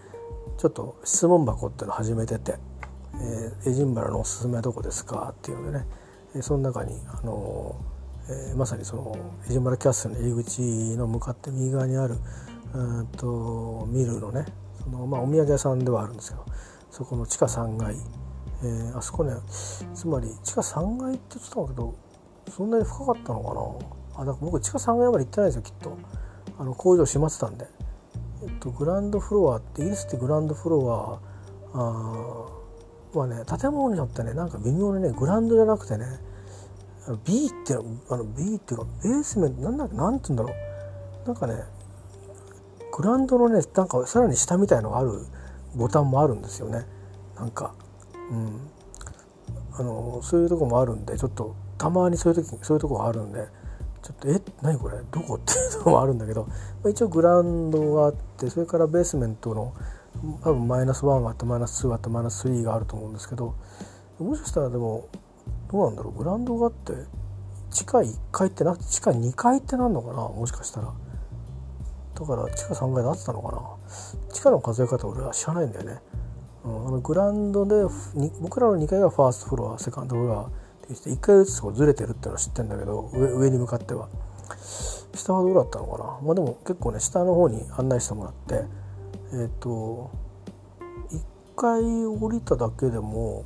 ちょっと質問箱っていうのを始めてて「えー、エジンバラのおすすめはどこですか?」っていうのでね。その中にあのーえー、まさにそのエジンバラキャッスルの入り口の向かって右側にあるうんとミルのねその、まあ、お土産屋さんではあるんですけどそこの地下3階、えー、あそこねつまり地下3階って言ってたんだけどそんなに深かったのかな？あだから僕地下3階まで行ってないですよきっと。あの工場閉まってたんで、えっと、グランドフロアってイギリスってグランドフロアあはね建物によってねなんか微妙にねグランドじゃなくてね B ってあの B っていうかベースメントなんなんて言うんだろう。なんかねグランドのねなんかさらに下みたいのがあるボタンもあるんですよね。なんかうん。あのそういうとこもあるんでちょっとたまにそういう時そういうとこがあるんでちょっとえ何これどこ？<laughs> っていうのもあるんだけど、まあ、一応グラウンドがあってそれからベースメントの多分マイナス1があってマイナス2があってマイナス3があると思うんですけどもしかしたらでもどうなんだろう？グラウンドがあって地下1階ってなくて地下2階ってなんのかな？もしかしたら。だから地下3階で合ってたのかな？地下の数え方俺は知らないんだよね、うん、あのグラウンドで僕らの2階がファーストフロアセカンドフロアって言って1階ずつずれてるってのは知ってんだけど上上に向かっては。下はどうだったのかな？まあでも結構ね下の方に案内してもらってえっ、ー、と1回降りただけでも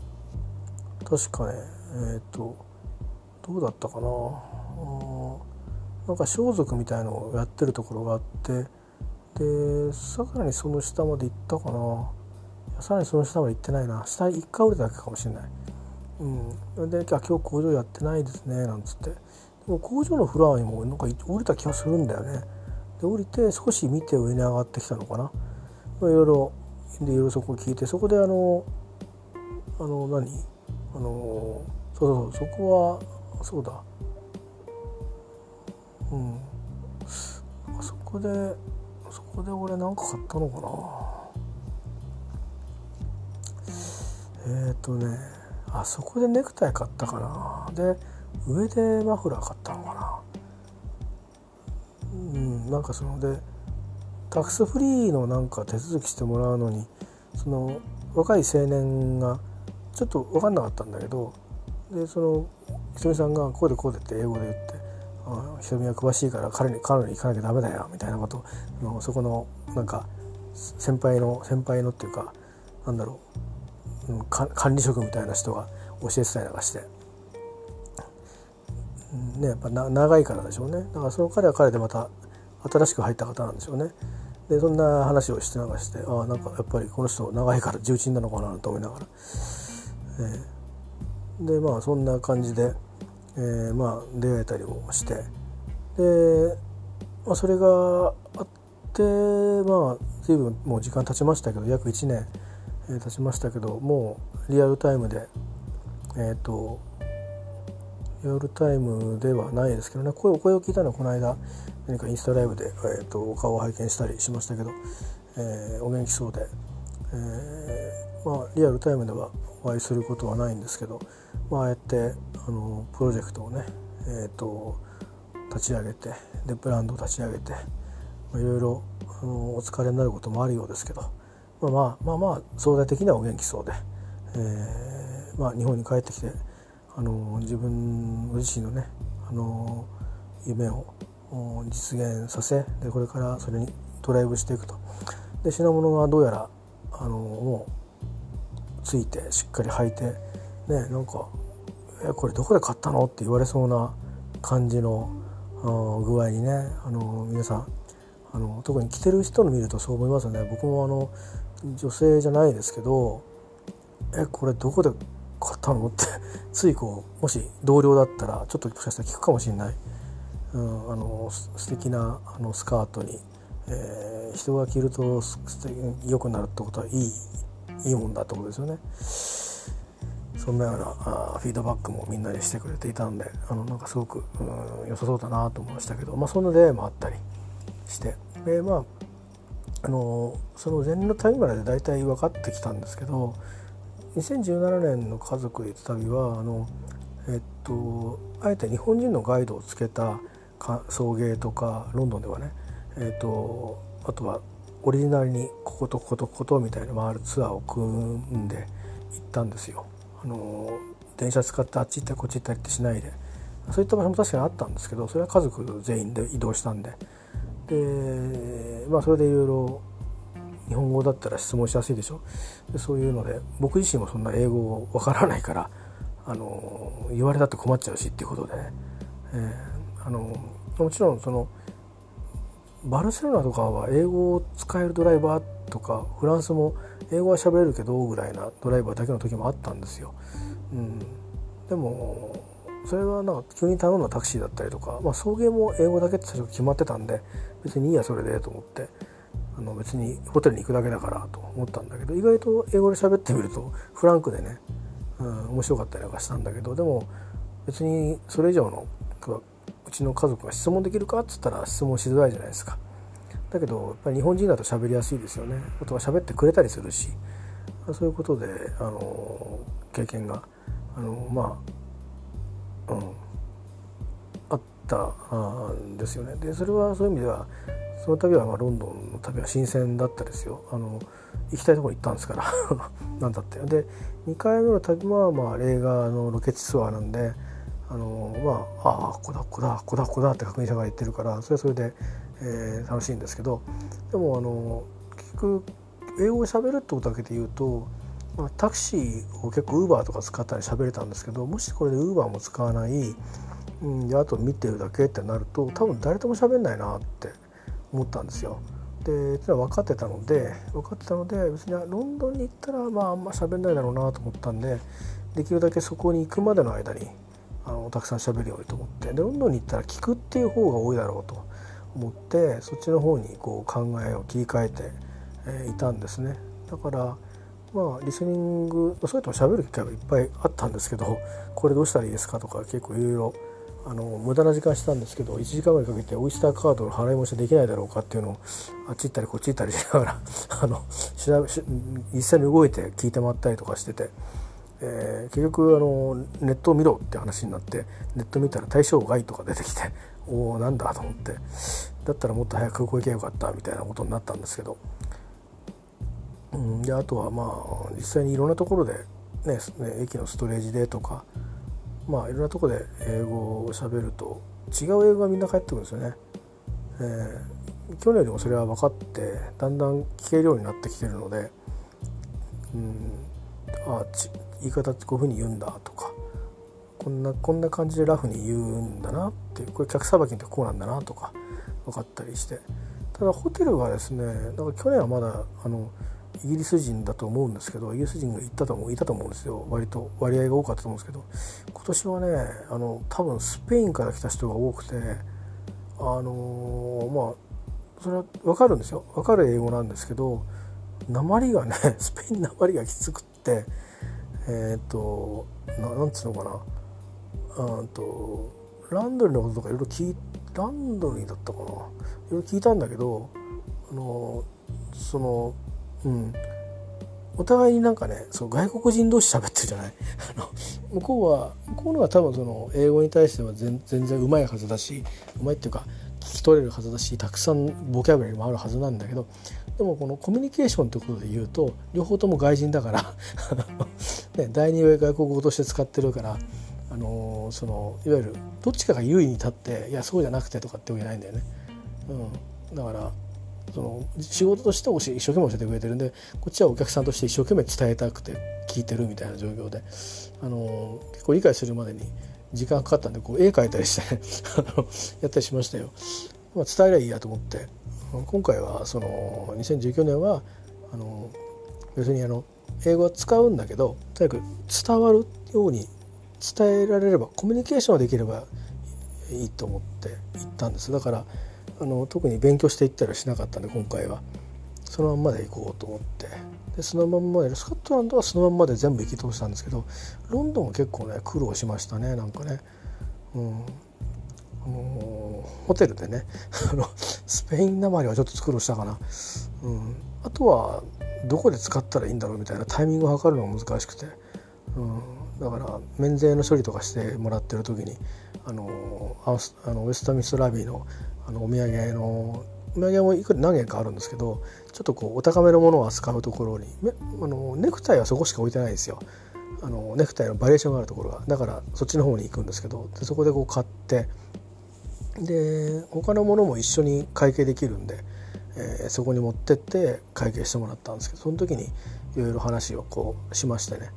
確かねえっ、ー、とどうだったかな？なんか装束みたいのをやってるところがあってでさらにその下まで行ったかな？さらにその下まで行ってないな。下1回降りただけかもしれない。うん、で「今日工場やってないですね」なんつって。でも工場のフロアにもなんか降りた気がするんだよね。で降りて少し見て上に上がってきたのかな。いろいろでいろいろそこ聞いてそこであのあの何？あのそうそうそこはそうだ。うん。そこでそこで俺なんか買ったのかな。えっ、ー、とねあそこでネクタイ買ったかな。で上でマフラー買ったのかな。うんなんかそのでタックスフリーのなんか手続きしてもらうのにその若い青年がちょっと分かんなかったんだけどでそのひとみさんがこうでこうでって英語で言って「あひとみは詳しいから彼に彼に行かなきゃダメだよ」みたいなことのそこのなんか先輩の先輩のっていうかなんだろう管理職みたいな人が教えてたりなんかして。ね、やっぱ長いからでしょうね。だからその彼は彼でまた新しく入った方なんでしょうね。でそんな話をして流してああなんかやっぱりこの人長いから重鎮なのかなと思いながら、えー、でまあそんな感じで、えー、まあ出会えたりもして。で、まあ、それがあってまあ随分もう時間経ちましたけど約1年、えー、経ちましたけどもうリアルタイムでえっ、ー、とリアルタイムではないですけどね。声お声を聞いたのはこの間何かインスタライブで、えーと、お顔を拝見したりしましたけど、えー、お元気そうで、えー、まあ、リアルタイムではお会いすることはないんですけど、まあ、やってあのプロジェクトをね、えーと、立ち上げてでブランドを立ち上げて、まあ、いろいろあのお疲れになることもあるようですけど、まあ、まあまあまあ相対的にはお元気そうで、えーまあ、日本に帰ってきてあの自分自身のねあの夢を実現させでこれからそれにドライブしていくと。で品物がどうやらあのもうついてしっかり履いてねなんか「えこれどこで買ったの?」って言われそうな感じの具合にねあの皆さんあの特に着てる人の見るとそう思いますよね僕もあの女性じゃないですけど「えこれどこで買ったの?」って <laughs> ついこうもし同僚だったらちょっともしかしたら聞くかもしれない。うん、あの素敵なあなスカートに、えー、人が着ると良くなるってことはいいいいもんだってことですよね。そんなようなフィードバックもみんなにしてくれていたんであのなんかすごく、うん、良さそうだなと思いましたけど、まあ、そんな出会いもあったりしてでまああのその前年の旅まで大体分かってきたんですけど2017年の家族で行った旅はあのえっとあえて日本人のガイドをつけた送迎とかロンドンではね、えーと、あとはオリジナルにこことこことこことみたいな回るツアーを組んで行ったんですよ。あの電車使ってあっち行ったりこっち行ったりってしないで。そういった場所も確かにあったんですけどそれは家族全員で移動したんで。でまあそれでいろいろ日本語だったら質問しやすいでしょ。でそういうので僕自身もそんな英語わからないからあの言われたって困っちゃうしっていうことで。ね、えー、あのもちろんそのバルセロナとかは英語を使えるドライバーとかフランスも英語は喋れるけどぐらいなドライバーだけの時もあったんですよ。うん、でもそれはなんか急に頼んだタクシーだったりとか、まあ、送迎も英語だけって最初決まってたんで別にいいやそれでと思ってあの別にホテルに行くだけだからと思ったんだけど意外と英語で喋ってみるとフランクでね、うん、面白かったりなんかしたんだけどでも別にそれ以上のうちの家族が質問できるかっつったら質問しづらいじゃないですかだけどやっぱり日本人だと喋りやすいですよね。あとは喋ってくれたりするし。そういうことであの経験があのまあ、うん、あったんですよね。でそれはそういう意味ではその旅はまあロンドンの旅は新鮮だったですよ。あの行きたいところ行ったんですから。<laughs> なんだって。で2回目の旅はまあ映画のロケ地ツアーなんであのまあああここだここだここだここだって確認者が言ってるからそれはそれで、えー、楽しいんですけどでもあの結局英語を喋るってことだけで言うと、まあ、タクシーを結構ウーバーとか使ったり喋れたんですけどもしこれでウーバーも使わない、うん、であと見てるだけってなると多分誰とも喋んないなって思ったんですよ。でってのは分かってたので分かってたので別にロンドンに行ったらまああんま喋んないだろうなと思ったんでできるだけそこに行くまでの間にあのたくさん喋るようにと思ってでロンドンに行ったら聞くっていう方が多いだろうと思ってそっちの方にこう考えを切り替えて、え、いたんですねだからまあリスニングそうやっても喋る機会はいっぱいあったんですけどこれどうしたらいいですかとか結構いろいろあの無駄な時間したんですけど1時間ぐらいかけてオイスターカードの払い戻しできないだろうかっていうのをあっち行ったりこっち行ったりしながら <laughs> あの調べ実際に動いて聞いてもらったりとかしてて。えー、結局あのネットを見ろって話になってネット見たら対象外とか出てきておおなんだと思ってだったらもっと早く空港行けばよかったみたいなことになったんですけど、うん、であとはまあ実際にいろんなところで、ね、駅のストレージでとかまあいろんなところで英語をしゃべると違う英語がみんな返ってくるんですよね。えー、去年よりもそれは分かってだんだん聞けるようになってきてるので、うん、あ言い方ってこういうふうに言うんだとかこんなこんな感じでラフに言うんだなっていうこれ客さばきってこうなんだなとか分かったりして。ただホテルがですねだから去年はまだあのイギリス人だと思うんですけどイギリス人が行ったと思ういたと思うんですよ。割と割合が多かったと思うんですけど。今年はねあの多分スペインから来た人が多くてあのまあそれは分かるんですよ。分かる英語なんですけど鉛がね <laughs> スペイン鉛がきつくってえっ、ー、となんつうのかな。うんとランドリーのこととかいろいろ聞いランドリーだったかな。いろいろ聞いたんだけどあのそのうん。お互いになんかねそう外国人同士喋ってるじゃない？<laughs> 向こうは向こうのが多分その英語に対しては全然うまいはずだしうまいっていうか聞き取れるはずだしたくさんボキャブラリーもあるはずなんだけどでもこのコミュニケーションということで言うと両方とも外人だから <laughs> ね、第二外国語として使ってるから、あのー、そのいわゆるどっちかが優位に立っていやそうじゃなくてとかってわけないんだよね。うん、だからその仕事として一生懸命教えてくれてるんでこっちはお客さんとして一生懸命伝えたくて聞いてるみたいな状況で、あのー、結構理解するまでに時間かかったんでこう絵描いたりして <laughs> やったりしましたよ。まあ、伝えりゃいいやと思って今回はその2019年はあの別にあの英語は使うんだけどとにかく伝わるように伝えられればコミュニケーションができればいいと思って行ったんです。だからあの特に勉強していったりはしなかったんで今回は。そのまんまで行こうと思って。でそのまんまでスコットランドはそのまんまで全部行き通したんですけどロンドンは結構ね苦労しましたねなんかね。うん。あのホテルでね <laughs> スペインなまりはちょっと苦労したかな、うん、あとはどこで使ったらいいんだろうみたいなタイミングを測るのが難しくて、うん、だから免税の処理とかしてもらってる時にあのあのウエスタミストラビーのあのお土産のお土産もいくら何件かあるんですけどちょっとこうお高めのものを扱うところにあのネクタイはそこしか置いてないですよ。あのネクタイのバリエーションがあるところがだからそっちの方に行くんですけどでそこでこう買ってで他のものも一緒に会計できるんでえー、そこに持ってって会計してもらったんですけどその時にいろいろ話をこうしましてね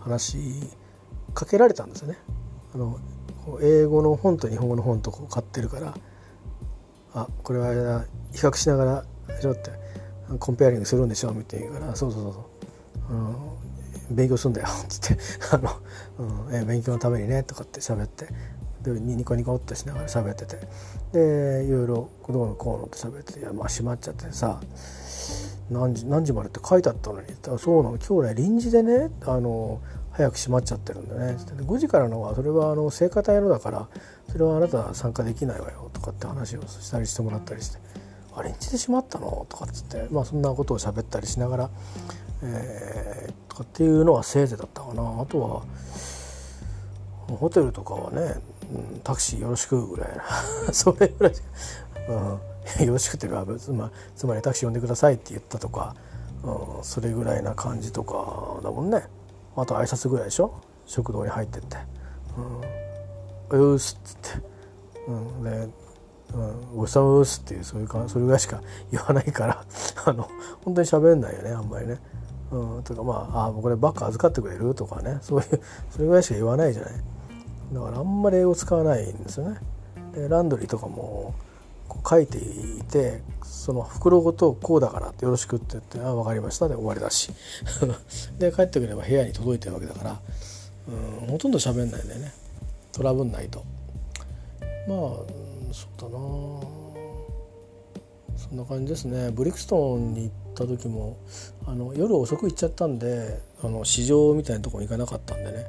話かけられたんですよね。あの英語の本と日本語の本とこう買ってるからあこれは比較しながらちょってコンペアリングするんでしょみたいなそうそうそうそう、うん、勉強するんだよっ <laughs> つって。あの、うんえ勉強のためにねとかって喋って。でニコニコっとしながら喋ってて。でいろいろ子供のこうのって喋ってていやまあ閉まっちゃってさ何時何時までって書いてあったのに。そうなの今日ね臨時でねあの早く閉まっちゃってるんだね。で5時からのはそれはあの聖火隊のだからそれはあなたは参加できないわよとかって話をしたりしてもらったりして「あ臨時で閉まったの?」とかっつってまあそんなことを喋ったりしながら、えー、とかっていうのはせいぜいだったかな。あとはホテルとかはねうん、タクシーよろしくぐらいな。<laughs> それぐらいしか、うん、よろしくっていうかつまつまりタクシー呼んでくださいって言ったとか、うん、それぐらいな感じとかだもんね。あと挨拶ぐらいでしょ？食堂に入ってって「うん、うす」っつって、うん、で「うん、うさうす」っていうそういうかそれぐらいしか言わないから。<laughs> あの本当に喋んないよねあんまりね。うん、とかまあ「あこれバッグ預かってくれる?」とかね。そういうそれぐらいしか言わないじゃない。だからあんまり英語使わないんですよね。でランドリーとかもこう書いていてその袋ごとこうだからってよろしくって言って「あ分かりました」で終わりだし。<laughs> で帰ってくれば部屋に届いてるわけだから。うんほとんど喋んないんだよね。トラブんないと。まあそうだな。そんな感じですね。ブリクストンに行った時もあの夜遅く行っちゃったんであの市場みたいなとこに行かなかったんでね。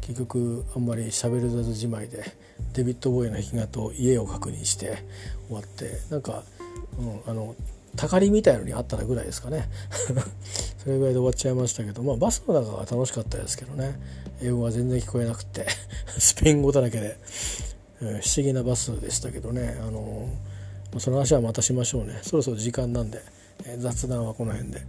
結局あんまり喋る雑じまいでデビッド・ボーイの弾き語と家を確認して終わってなんか、うん、あのたかりみたいのにあったらぐらいですかね。<laughs> それぐらいで終わっちゃいましたけど、まあ、バスの中は楽しかったですけどね。英語が全然聞こえなくて <laughs> スペイン語だらけで、えー、不思議なバスでしたけどね。あのその話はまたしましょうね。そろそろ時間なんで、え雑談はこの辺で。